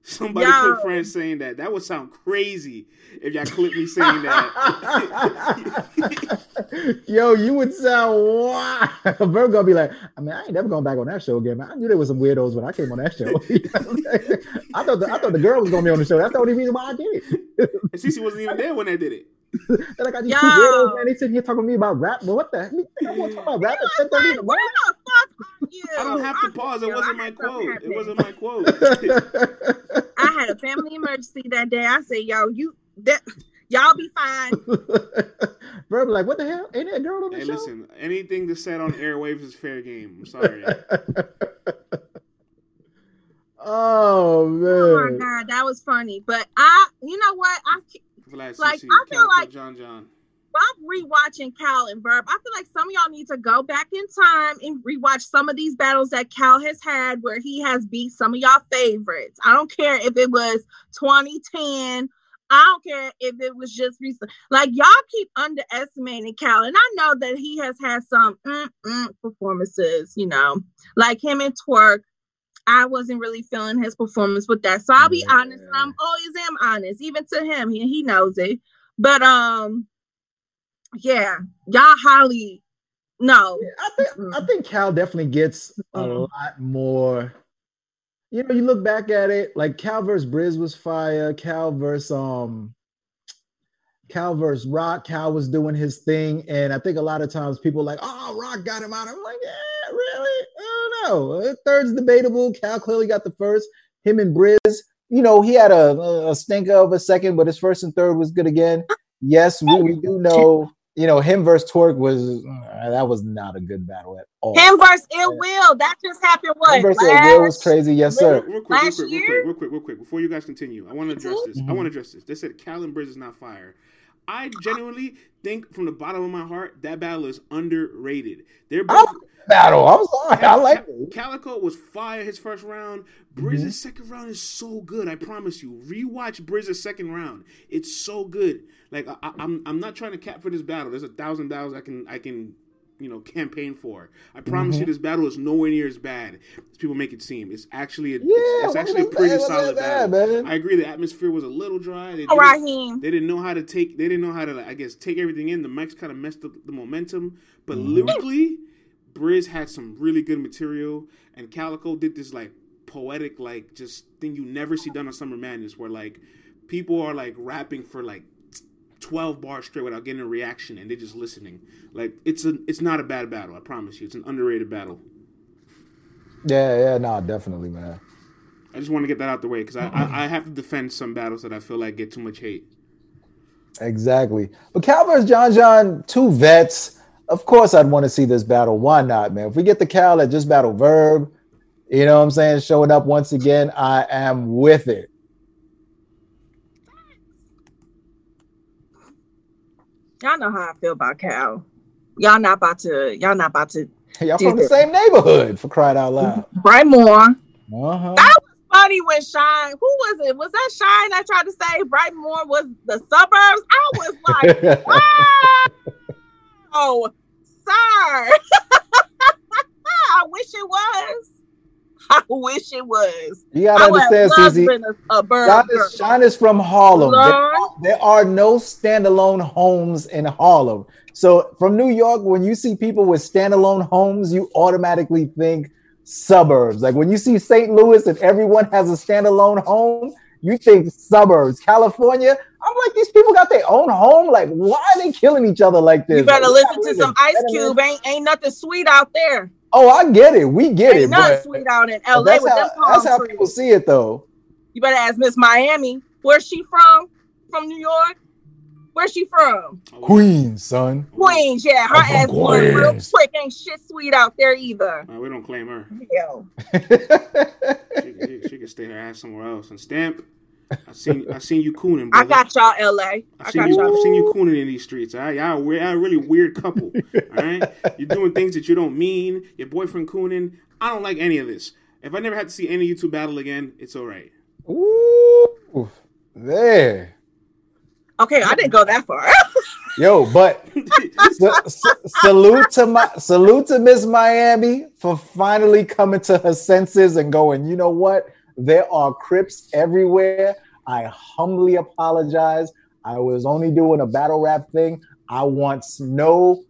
somebody Yo. put friends saying that. That would sound crazy if y'all clip me saying that. Yo, you would sound wild. Virgo gonna be like, I mean, I ain't never going back on that show again, man. I knew there was some weirdos when I came on that show. I thought the, I thought the girl was gonna be on the show. That's the only reason why I did it. And Cece wasn't even there when they did it. Then I got these two Yo. weirdos, man. They sitting here talking to me about rap. Well, what the heck? You think I'm gonna talk about rap at 10:30 in the morning? the fuck are you? I don't have to pause. It wasn't my quote. It wasn't my quote. I had a family emergency that day. I said, "Yo, you that y'all be fine." Virgo like, what the hell? Ain't that a girl on the hey, show? listen. Anything that's said on airwaves is fair game. I'm sorry. oh man! Oh my god, that was funny. But I, you know what? I Vlad Like, Cece, I feel Calico, like- John John. I'm rewatching Cal and Verb. I feel like some of y'all need to go back in time and rewatch some of these battles that Cal has had where he has beat some of y'all favorites. I don't care if it was 2010. I don't care if it was just recent. Like y'all keep underestimating Cal, and I know that he has had some mm, mm, performances. You know, like him and Twerk. I wasn't really feeling his performance with that, so I'll be Yeah. honest. And I'm always am honest, even to him. He he knows it. But um, yeah, y'all highly no. I think I think Cal definitely gets a lot more. You know, you look back at it, like Cal versus Briz was fire. Cal versus um, Cal versus Rock. Cal was doing his thing, and I think a lot of times people are like, "Oh, Rock got him out." I'm like, "Yeah, really? I don't know." Uh, Third's debatable. Cal clearly got the first. Him and Briz. You know, he had a, a stinker of a second, but his first and third was good again. Yes, we, we do know. You know, him versus Twerk was uh, that was not a good battle at all. Him versus Ill Will. That just happened. What? Him versus last- Will was crazy. Yes, Real, sir. real quick, real Last quick, real quick, real quick, real quick. Before you guys continue, I want to address this. I want to address this. They said Cal and Briz is not fire. I genuinely think from the bottom of my heart that battle is underrated. They're I both. Battle. I'm sorry. I like Ca- it. Calico was fire his first round. Brizz's second round is so good. I promise you. Rewatch Briz's second round. It's so good. Like I, I, I'm, I'm not trying to cap for this battle. There's a thousand battles I can, I can, you know, campaign for. I promise you, this battle is nowhere near as bad as people make it seem. It's actually, a, it's, Yeah, it's it actually a pretty bad, solid bad, battle. man. I agree. The atmosphere was a little dry. They Oh, didn't- Raheem. they didn't know how to take. They didn't know how to, like, I guess, take everything in. The mics kind of messed up the momentum. But Mm-hmm. lyrically, Briz had some really good material, and Calico did this like poetic, like just thing you never see done on Summer Madness, where like people are like rapping for like twelve bars straight without getting a reaction, and they're just listening. Like it's a, it's not a bad battle. I promise you, it's an underrated battle. Yeah, yeah, no, definitely, man. I just want to get that out the way because I, I I have to defend some battles that I feel like get too much hate. Exactly. But Cal versus John John, two vets. Of course, I'd want to see this battle. Why not, man? If we get the Cal that just battle Verb, you know what I'm saying, showing up once again, I am with it. Y'all know how I feel about Cal. Y'all not about to. Y'all not about to. Y'all from the same neighborhood for crying out loud. Brightmore. Uh-huh. That was funny when Shine. Who was it? Was that Shine that tried to say Brightmore was the suburbs? I was like, wow, sir. I wish it was. I wish it was. you gotta understand, Susie. a, a bird. Shine is, Shine is from Harlem. There, there are no standalone homes in Harlem. So from New York, when you see people with standalone homes, you automatically think suburbs. Like when you see St. Louis and everyone has a standalone home, you think suburbs. California, I'm like, these people got their own home. Like, why are they killing each other like this? You better Like, listen to we're some Ice Cube. Ain't ain't nothing sweet out there. Oh, I get it. We get Ain't it. nothing sweet out in LA that's with how, that's how people see it, though. You better ask Miss Miami. Where's she from? From New York? Where's she from? Queens, son. Queens, yeah. Her I'm ass from real Queens. quick. Ain't shit sweet out there either. uh, we don't claim her. Yo. She, she, she can stay her ass somewhere else. And stamp. I seen I seen you cooning, I brother. got y'all, LA. I've I seen got you. I've seen you cooning in these streets. All right, y'all, a weird, y'all a really weird couple. All right, you're doing things that you don't mean. Your boyfriend cooning. I don't like any of this. If I never have to see any of you two battle again, it's all right. Ooh, there. Okay, I didn't go that far. Yo, but sa- sa- salute to my salute to Miss Miami for finally coming to her senses and going, you know what? There are Crips everywhere. I humbly apologize. I was only doing a battle rap thing. I want no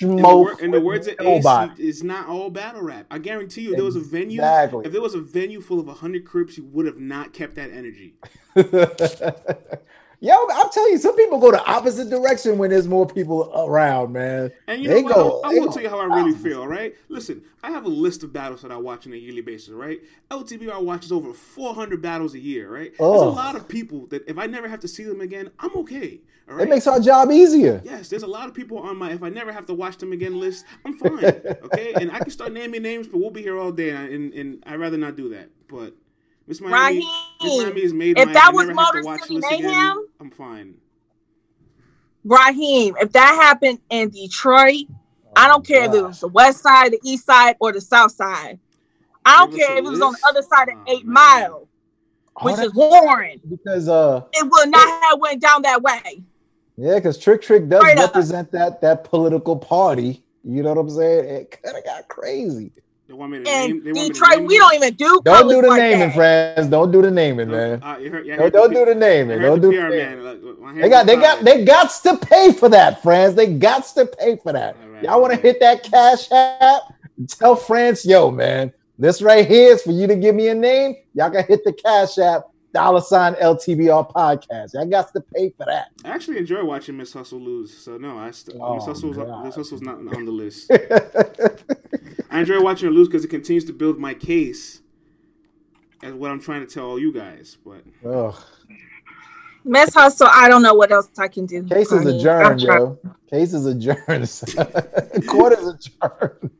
In the, smoke. wor- in the words of Ace, it's not all battle rap. I guarantee you, if there was a venue. If there was a venue full of hundred Crips, you would have not kept that energy. Yo, I'm telling you, some people go the opposite direction when there's more people around, man. And you They know what? go- I, I will tell you how I really feel, right? Listen, I have a list of battles that I watch on a yearly basis, right? LTBR watches over 400 battles a year, right? There's a lot of people that if I never have to see them again, I'm okay. All It makes our job easier. Yes, there's a lot of people on my if I never have to watch them again list. I'm fine, okay. And I can start naming names, but we'll be here all day, and, and, and I'd rather not do that. But Miss Miami, Miss Raheem, Miami has made if my that was never have to Motor City list again. Mayhem- I'm fine. Raheem, if that happened in Detroit, I don't care if it was the west side, the east side, or the south side. I don't care if it was on the other side of Oh, Eight man. Mile, All which is Warren. because uh It would not have went down that way. yeah, because Trick Trick does Straight up. represent that that political party. You know what I'm saying? It could have got crazy. They want me to name. In They want me to Detroit, name we them? don't even do Don't colors do the like naming, that. friends. Don't do the naming, man. uh, heard- yeah, Don't, don't the- do the naming. Don't the do the man. naming. Like, They got they got tied. they got to pay for that, friends. They got to pay for that. All right, Y'all want to hit that cash app? Tell France, yo, man, this right here is for you to give me a name. Y'all can hit the cash app, dollar sign LTBR podcast. Y'all got to pay for that. I actually enjoy watching Miss Hustle lose. So no, I st- Oh, Miss Hustle's God. Miss Hustle's not on the list. I enjoy watching her lose because it continues to build my case as what I'm trying to tell all you guys. But Ugh. Miss Hustle, I don't know what else I can do. Case is honey. adjourned, yo. Case is adjourned. Court is adjourned.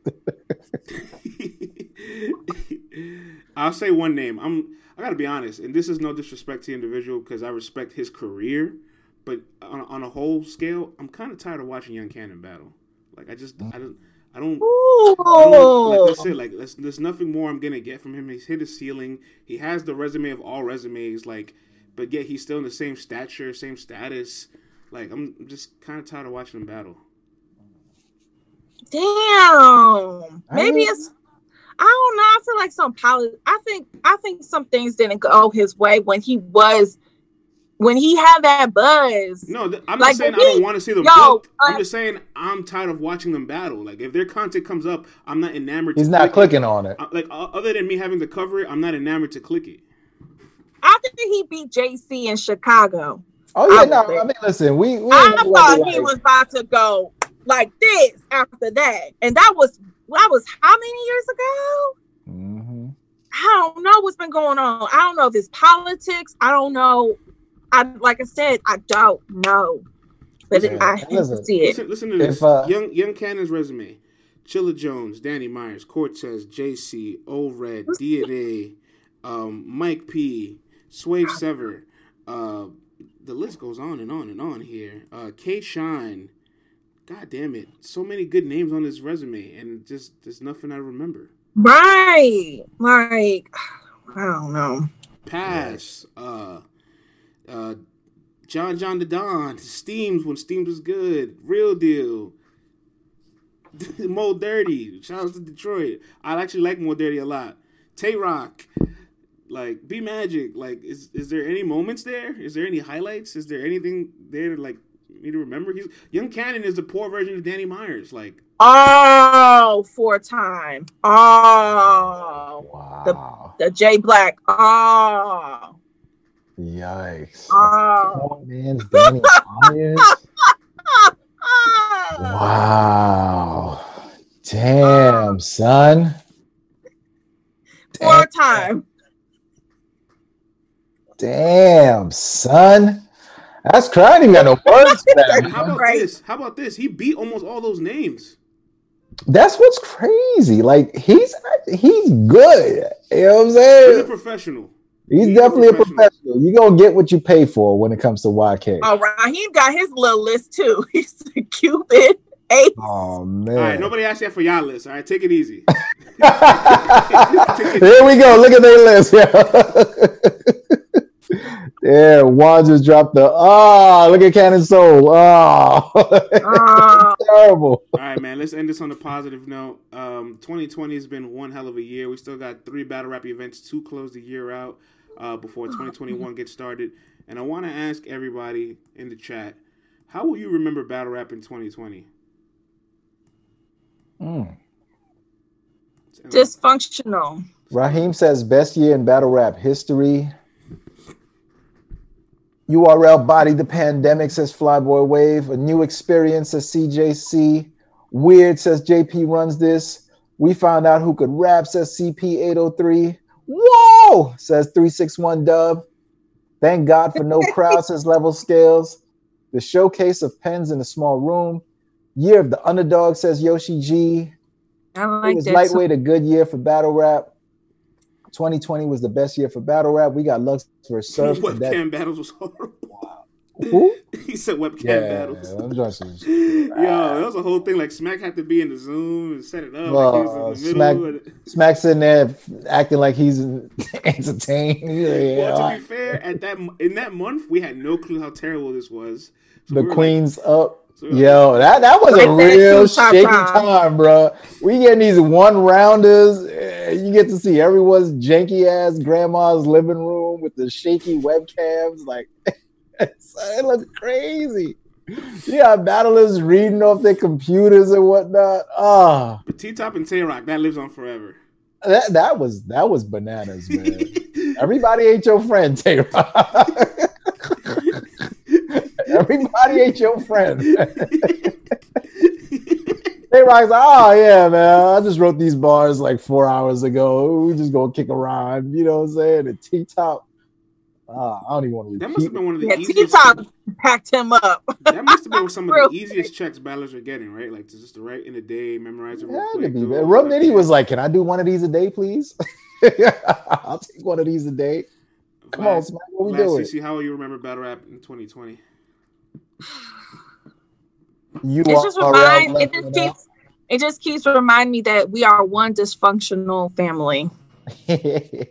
I'll say one name. I'm. I gotta be honest, and this is no disrespect to the individual because I respect his career, but on, on a whole scale, I'm kind of tired of watching Young Cannon battle. Like I just, I don't, I don't. I don't like Ooh. that's it. Like there's, there's nothing more I'm gonna get from him. He's hit his ceiling. He has the resume of all resumes. Like, but yet he's still in the same stature, same status. Like I'm just kind of tired of watching him battle. Damn. Maybe it's I don't know. I feel like some poli- I think I think some things didn't go his way when he was when he had that buzz. No, th- I'm Like, not saying I don't want to see them yo, booked. I'm uh, just saying I'm tired of watching them battle. Like if their content comes up, I'm not enamored. He's to not click it. clicking on it. Uh, Like uh, other than me having to cover it, I'm not enamored to click it. After he beat JC in Chicago, Oh yeah, I no. would I mean, listen, we. we I ain't gonna thought he was about to go like this after that. And that was that was how many years ago? Mhm. I don't know what's been going on. I don't know if it's politics. I don't know. I like I said, I don't know. But Yeah, I hate to listen. see it. Listen, listen to this. If, uh, young Young Cannon's resume: Chilla Jones, Danny Myers, Cortez, JC, O Red, DNA, um, Mike P, Swave Sevah. Uh, the list goes on and on and on here. Uh, K Shine. God damn it! So many good names on his resume, and just there's nothing I remember. Right. Like I don't know. Pass. Uh, uh, John John the Don. Steams when Steams was good. Real deal. Mo Dirty. Shout out to Detroit. I actually like Mo Dirty a lot. Tay Roc. Like B Magic. Like is is there any moments there? Is there any highlights? Is there anything there like me to remember? He's Young Cannon is the poor version of Danny Myers. Like Oh, four time. Oh, Wow. the J Black. Oh, Yikes. oh. Oh, man, Danny Myers. oh. Wow. Damn, son. Four time. Damn, son. That's crazy. I ain't even got no words that. How about Right. this? How about this? He beat almost all those names. That's what's crazy. Like he's he's good. You know what I'm saying? He's a professional. He's he's definitely a professional. professional. You gonna get what you pay for when it comes to YK. All right, Raheem got his little list too. He's a Cupid. Ace. Oh man. All right, nobody asked that for y'all list. All right, take it easy. Here we go. Look at their list. Yeah. Yeah, Juan just dropped the ah. look at Cannon Soul. Ah, Oh, terrible. All right, man. Let's end this on a positive note. Um, 2020 has been one hell of a year. We still got three battle rap events to close the year out uh, before 2021 gets started. And I want to ask everybody in the chat, how will you remember battle rap in 2020? Mm. dysfunctional. Raheem says best year in battle rap history. URL body the pandemic says Flyboy Wave. A new experience says CJC. Weird says JP runs this. We found out who could rap says CP803. Whoa says 361 Dub. Thank God for no crowd says Level Scales. The showcase of pens in a small room. Year of the underdog says Yoshi G. I It like was that. lightweight a good year for battle rap. 2020 was the best year for battle rap. We got Lux versus Surf. and that- webcam battles was horrible. Who? he said webcam Yeah, battles. I'm just Yo, that was a whole thing. Like Smack had to be in the Zoom and set it up. Well, like he was in the Smack- middle. Smack sitting there acting like he's entertained. Like, Well, to be fair, at that in that month, we had no clue how terrible this was. So the we queen's up. So we were Yo, that, that was a Like that real shaky Time. time, bro. We getting these one rounders. You get to see everyone's janky ass grandma's living room with the shaky webcams. Like, it looks crazy. Yeah, got battlers reading off their computers and whatnot. Ah, But T Top and Tay Roc that lives on forever. that that was that was bananas, man. Everybody ain't your friend, Tay Everybody ain't your friend. Tay Roc's like, oh yeah, man. I just wrote these bars like four hours ago. We just gonna kick around, you know what I'm saying? And T Top. Ah, I don't even want to That must have been one of the Yeah, T easiest. Top packed him up. That must have been some of the easiest checks battlers are getting, right? Like just to write in a day, memorize it real Had to quick. be, man. it. Rum Nitty was like, "Can I do one of these a day, please? I'll take one of these a day." Come on, Smack, what we Vlad doing? CC, how will you remember battle rap in 2020? You It just are remind it just keeps it just keeps reminding me that we are one dysfunctional family.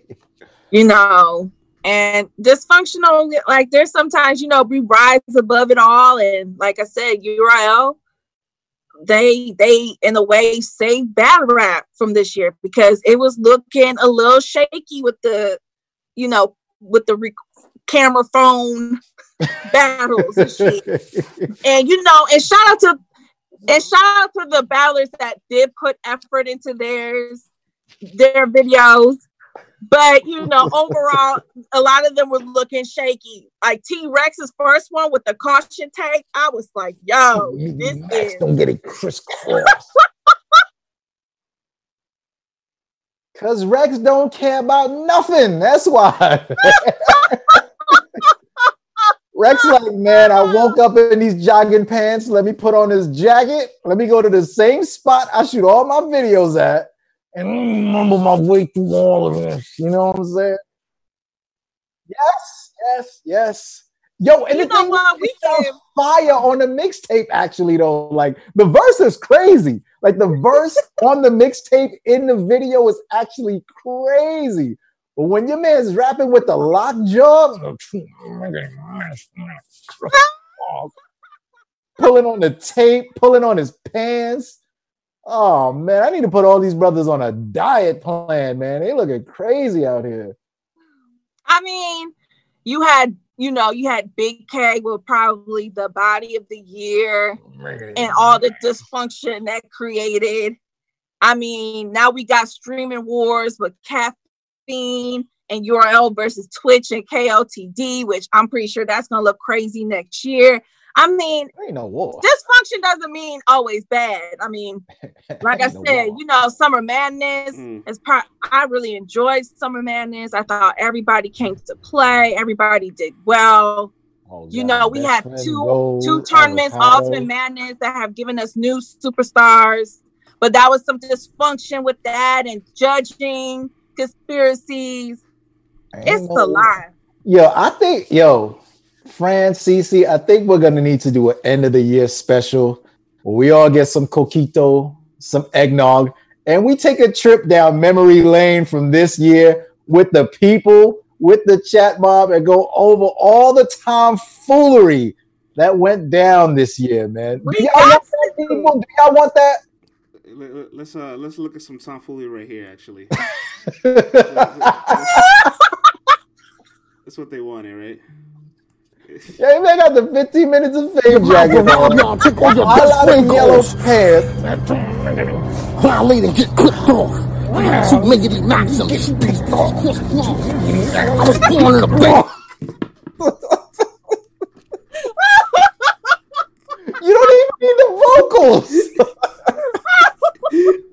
You know, and dysfunctional like there's sometimes you know we rise above it all, and like I said, URL they they in a way saved battle rap from this year because it was looking a little shaky with the you know with the rec- camera phone battles and shit and you know, and shout out to and shout out to the battlers that did put effort into theirs, their videos. But you know, overall, a lot of them were looking shaky. Like T Rex's first one with the caution tape, I was like, "Yo, this is don't get it crisscross. Cause Rex don't care about nothing. That's why. Rex like, man, I woke up in these jogging pants. Let me put on this jacket. Let me go to the same spot I shoot all my videos at and mumble my way through all of this. You know what I'm saying? Yes, yes, yes. Yo, and You the know thing what? We sounds fire on the mixtape, actually, though. Like the verse is crazy. Like the verse on the mixtape in the video is actually crazy. But when your man's rapping with the lock jaw, pulling on the tape, pulling on his pants. Oh man, I need to put all these brothers on a diet plan, man. They looking crazy out here. I mean, you had, you know, you had Big K with probably the body of the year and all the dysfunction that created. I mean, now we got streaming wars with caffeine and URL versus Twitch and KOTD, which I'm pretty sure that's gonna look crazy next year. I mean, ain't no war. dysfunction doesn't mean always bad. I mean, like I no said, war. you know, Summer Madness Mm. is part. I really enjoyed Summer Madness. I thought everybody came to play. Everybody did well. Oh, You know, we had Beckham, two Gold, two tournaments, Avocado. Ultimate Madness, that have given us new superstars. But that was some dysfunction with that and judging conspiracies. It's no- a lie. Yo, I think, yo, Fran, Cece, I think we're gonna need to do an end of the year special where we all get some coquito, some eggnog, and we take a trip down memory lane from this year with the people, with the chat mob, and go over all the tomfoolery that went down this year, man. We do, y'all want that, people? do y'all want that? Let- let- Let's uh let's look at some tomfoolery right here. Actually, that's what they wanted, right? Yeah, man got the 15 minutes of fame jacket Rob on. y'all, take all your All best out friend of yellow pants. Violate and get clipped off. Two miggity maxims. I was born in a bank. You don't even need the vocals.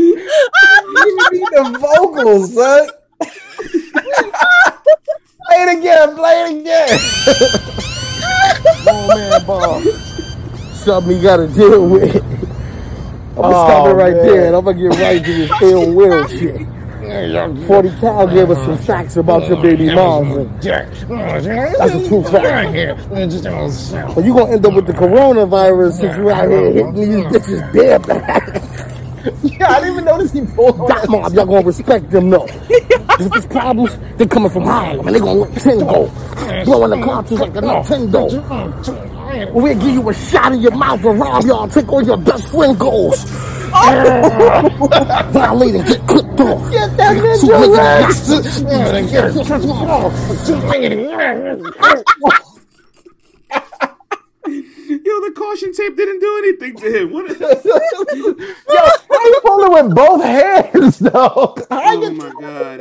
you don't need the vocals, son. play it again. Play it again. Oh man, Bob. Something you gotta deal with. I'm gonna Oh, stop it right man. there and I'm gonna get right to this ill will shit. 40 Cal gave us some facts about your baby moms. and That's a true fact. But you gonna end up with the coronavirus if you out here hitting these bitches bareback. Yeah, I didn't even notice he pulled That mob, y'all gonna respect them though. If there's problems, they coming from Harlem and they gonna let 10 go. Blowing the cartridge like a Nintendo. We'll give you a shot in your mouth and rob y'all, take all your best friend goals. Oh. Violate and get clipped off. Get that ninja Rex. Yo, the caution tape didn't do anything to him. What? Yo, how you pulling with both hands, though? Oh my god.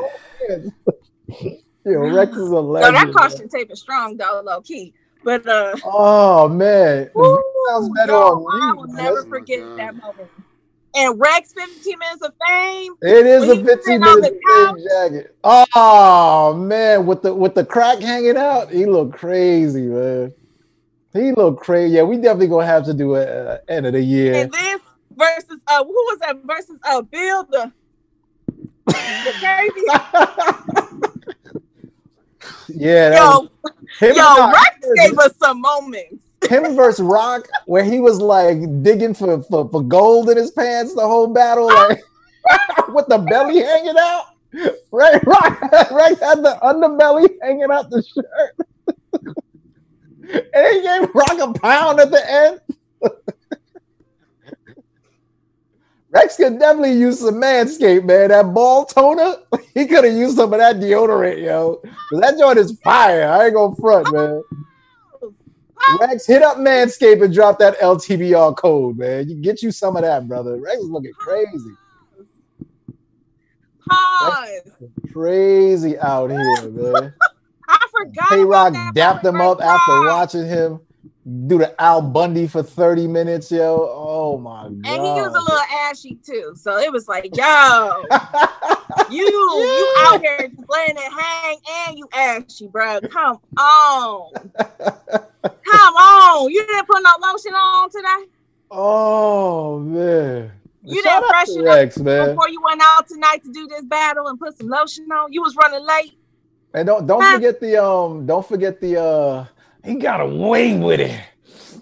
Yo, Rex is a So legend. that caution tape is strong though, low key. But uh Oh man, woo, sounds better yo, on I mute. will man. never Oh forget God. that moment. And Rex 15 minutes of fame. It is a 15 sitting on minute the jacket. Oh man, with the with the crack hanging out, he looked crazy, man. He looked crazy. Yeah, we definitely gonna have to do a, a end of the year. And this versus uh who was that versus uh Bill the, the yeah, yo was, yo Rock- Rex gave us some moments. him versus Rock, where he was like digging for, for, for gold in his pants the whole battle, like with the belly hanging out. Right, Rock, Rex had the underbelly hanging out the shirt. And he gave Rock a pound at the end. Rex could definitely use some manscape, man. That ball toner, he could have used some of that deodorant, yo. That joint is fire. I ain't gonna front, man. Rex, hit up Manscaped and drop that LTBR code, man. You get you some of that, brother. Rex is looking crazy, Pause. crazy out here, man. Forgot. K Rock dapped him up after watching him do the Al Bundy for 30 minutes, yo. Oh my god. And he was a little ashy too. So it was like, yo, you you out here just letting it hang and you ashy, bro. Come on. Come on. You didn't put no lotion on today? oh man. You Shout didn't freshen Rex, up man. before you went out tonight to do this battle and put some lotion on? You was running late. And don't don't Huh? forget the um don't forget the uh he got away with it.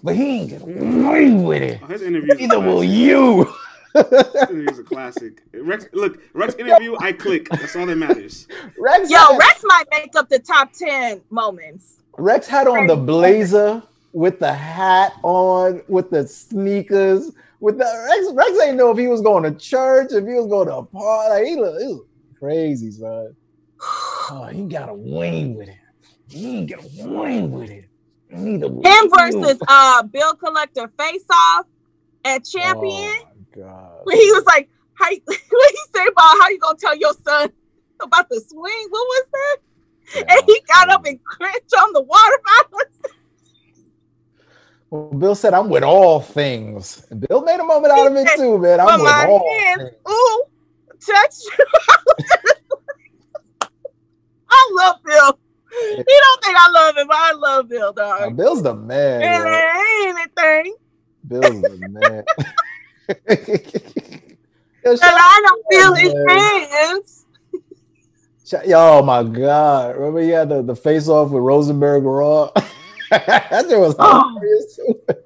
But he ain't get away with it. Oh, his interview. is Neither will you. His interview is a classic. Rex, look, Rex interview. I click. That's all that matters. Rex, Yo, had, Rex might make up the top 10 moments. Rex had on the blazer with the hat on, with the sneakers, with the Rex. Rex ain't know if he was going to church, if he was going to a party. Like, he look, he look crazy, son. Oh, he got away with it. He ain't get away with it. Neither Him versus uh Bill Collector face off at Champion. Oh god. when he was like, how, you, what he say about how you gonna tell your son about the swing? What was that? And he got up and cringed on the water. Well, Bill said, "I'm with all things." And Bill made a moment out of it too, man. I'm But with my all hands, things. ooh, touch. I love Bill. he don't think I love him, but I love Bill, dog. Bill's the man. And ain't anything. Bill's the man. Yo, And I don't feel his hands. Yo, oh my God. Remember he had the, the face off with Rosenberg Raw? that shit was Oh. hilarious.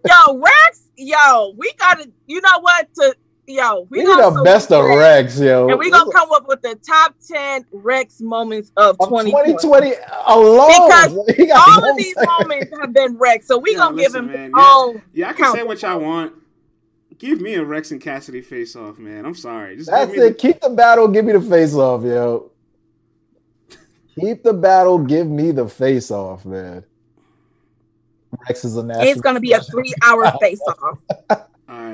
Yo, Rex, yo, we gotta, you know what? To yo, We we need the best of Rex, yo. and we're gonna come up with the top ten Rex moments of Of 2020. 2020 alone. Because All of these moments have been Rex, so we Yeah, gonna give listen, him man, his yeah. Yeah, I can Count. say what y'all want. Give me a Rex and Cassidy face off, man. I'm sorry. Just That's give me it. Keep the battle. Give me the face off, yo. Keep the battle. Give me the face off, man. Rex is a national. It's gonna be a three-hour face-off The, all right, man.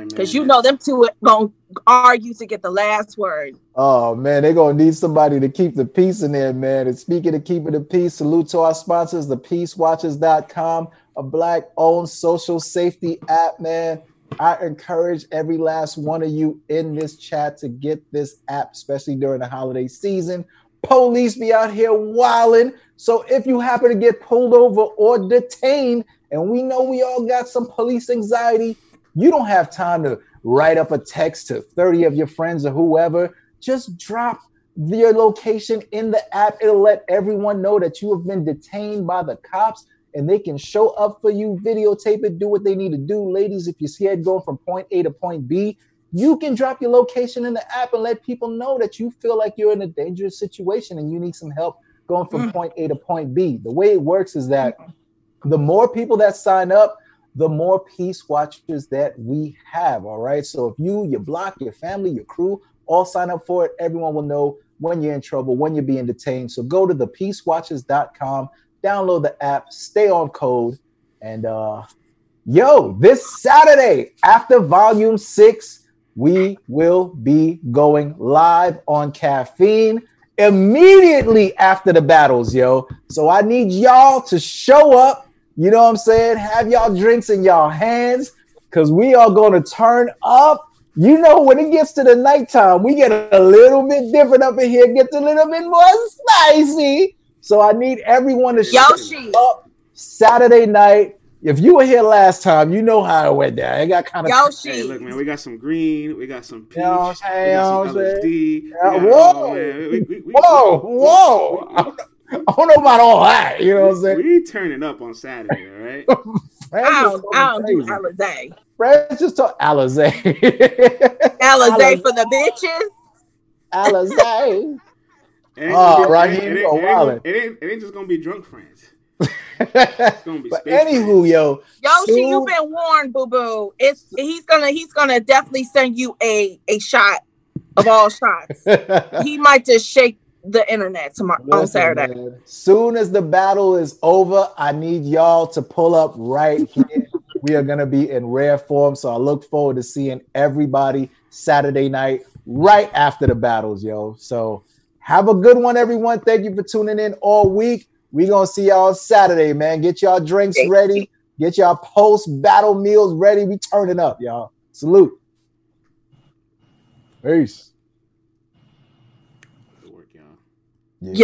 Because you know them two gonna argue to get the last word. Oh man, they're gonna need somebody to keep the peace in there, man. And speaking of keeping the peace, salute to our sponsors, the peacewatchers.com, a black-owned social safety app, man. I encourage every last one of you in this chat to get this app, especially during the holiday season. Police be out here wilding. So if you happen to get pulled over or detained, and we know we all got some police anxiety, you don't have time to write up a text to 30 of your friends or whoever. Just drop your location in the app. It'll let everyone know that you have been detained by the cops and they can show up for you, videotape it, do what they need to do. Ladies, if you're scared going from point A to point B, you can drop your location in the app and let people know that you feel like you're in a dangerous situation and you need some help going from Mm. point A to point B. The way it works is that the more people that sign up, the more peace watchers that we have. All right. So if you, your block, your family, your crew all sign up for it, everyone will know when you're in trouble, when you're being detained. So go to the peacewatchers.com, download the app, stay on code. And uh yo, this Saturday after volume six, we will be going live on caffeine immediately after the battles, yo. So I need y'all to show up. You know what I'm saying? Have y'all drinks in y'all hands because we are going to turn up. You know, when it gets to the nighttime, we get a little bit different up in here, gets a little bit more spicy. So I need everyone to show Yoshi, up Saturday night. If you were here last time, you know how it went down. It got kind of Yoshi. Hey, look, man, we got some green, we got some peach, You know we got some know what LSD. we Yeah, got- whoa. oh, man, we- we- we- whoa, we- whoa. I don't, know about all that. You know what I'm saying? We turning up on Saturday, all right? Fred I just don't, I don't do. Alizé. Fred just talk Alizé. Alizé for the bitches. Alizé. It ain't Oh, gonna be- Raheem, it ain't- it ain't. It ain't, it ain't just gonna be drunk friends. but gonna be space anywho, yo, Yoshi, Soon- you've been warned, boo boo. It's he's gonna he's gonna definitely send you a a shot of all shots. he might just shake the internet tomorrow on Saturday. man, Soon as the battle is over, I need y'all to pull up right here. we are gonna be in rare form, so I look forward to seeing everybody Saturday night right after the battles, yo. So have a good one, everyone. Thank you for tuning in all week. We gonna see y'all Saturday, man. Get y'all drinks ready. Get y'all post battle meals ready. We turning up, y'all. Salute. Peace.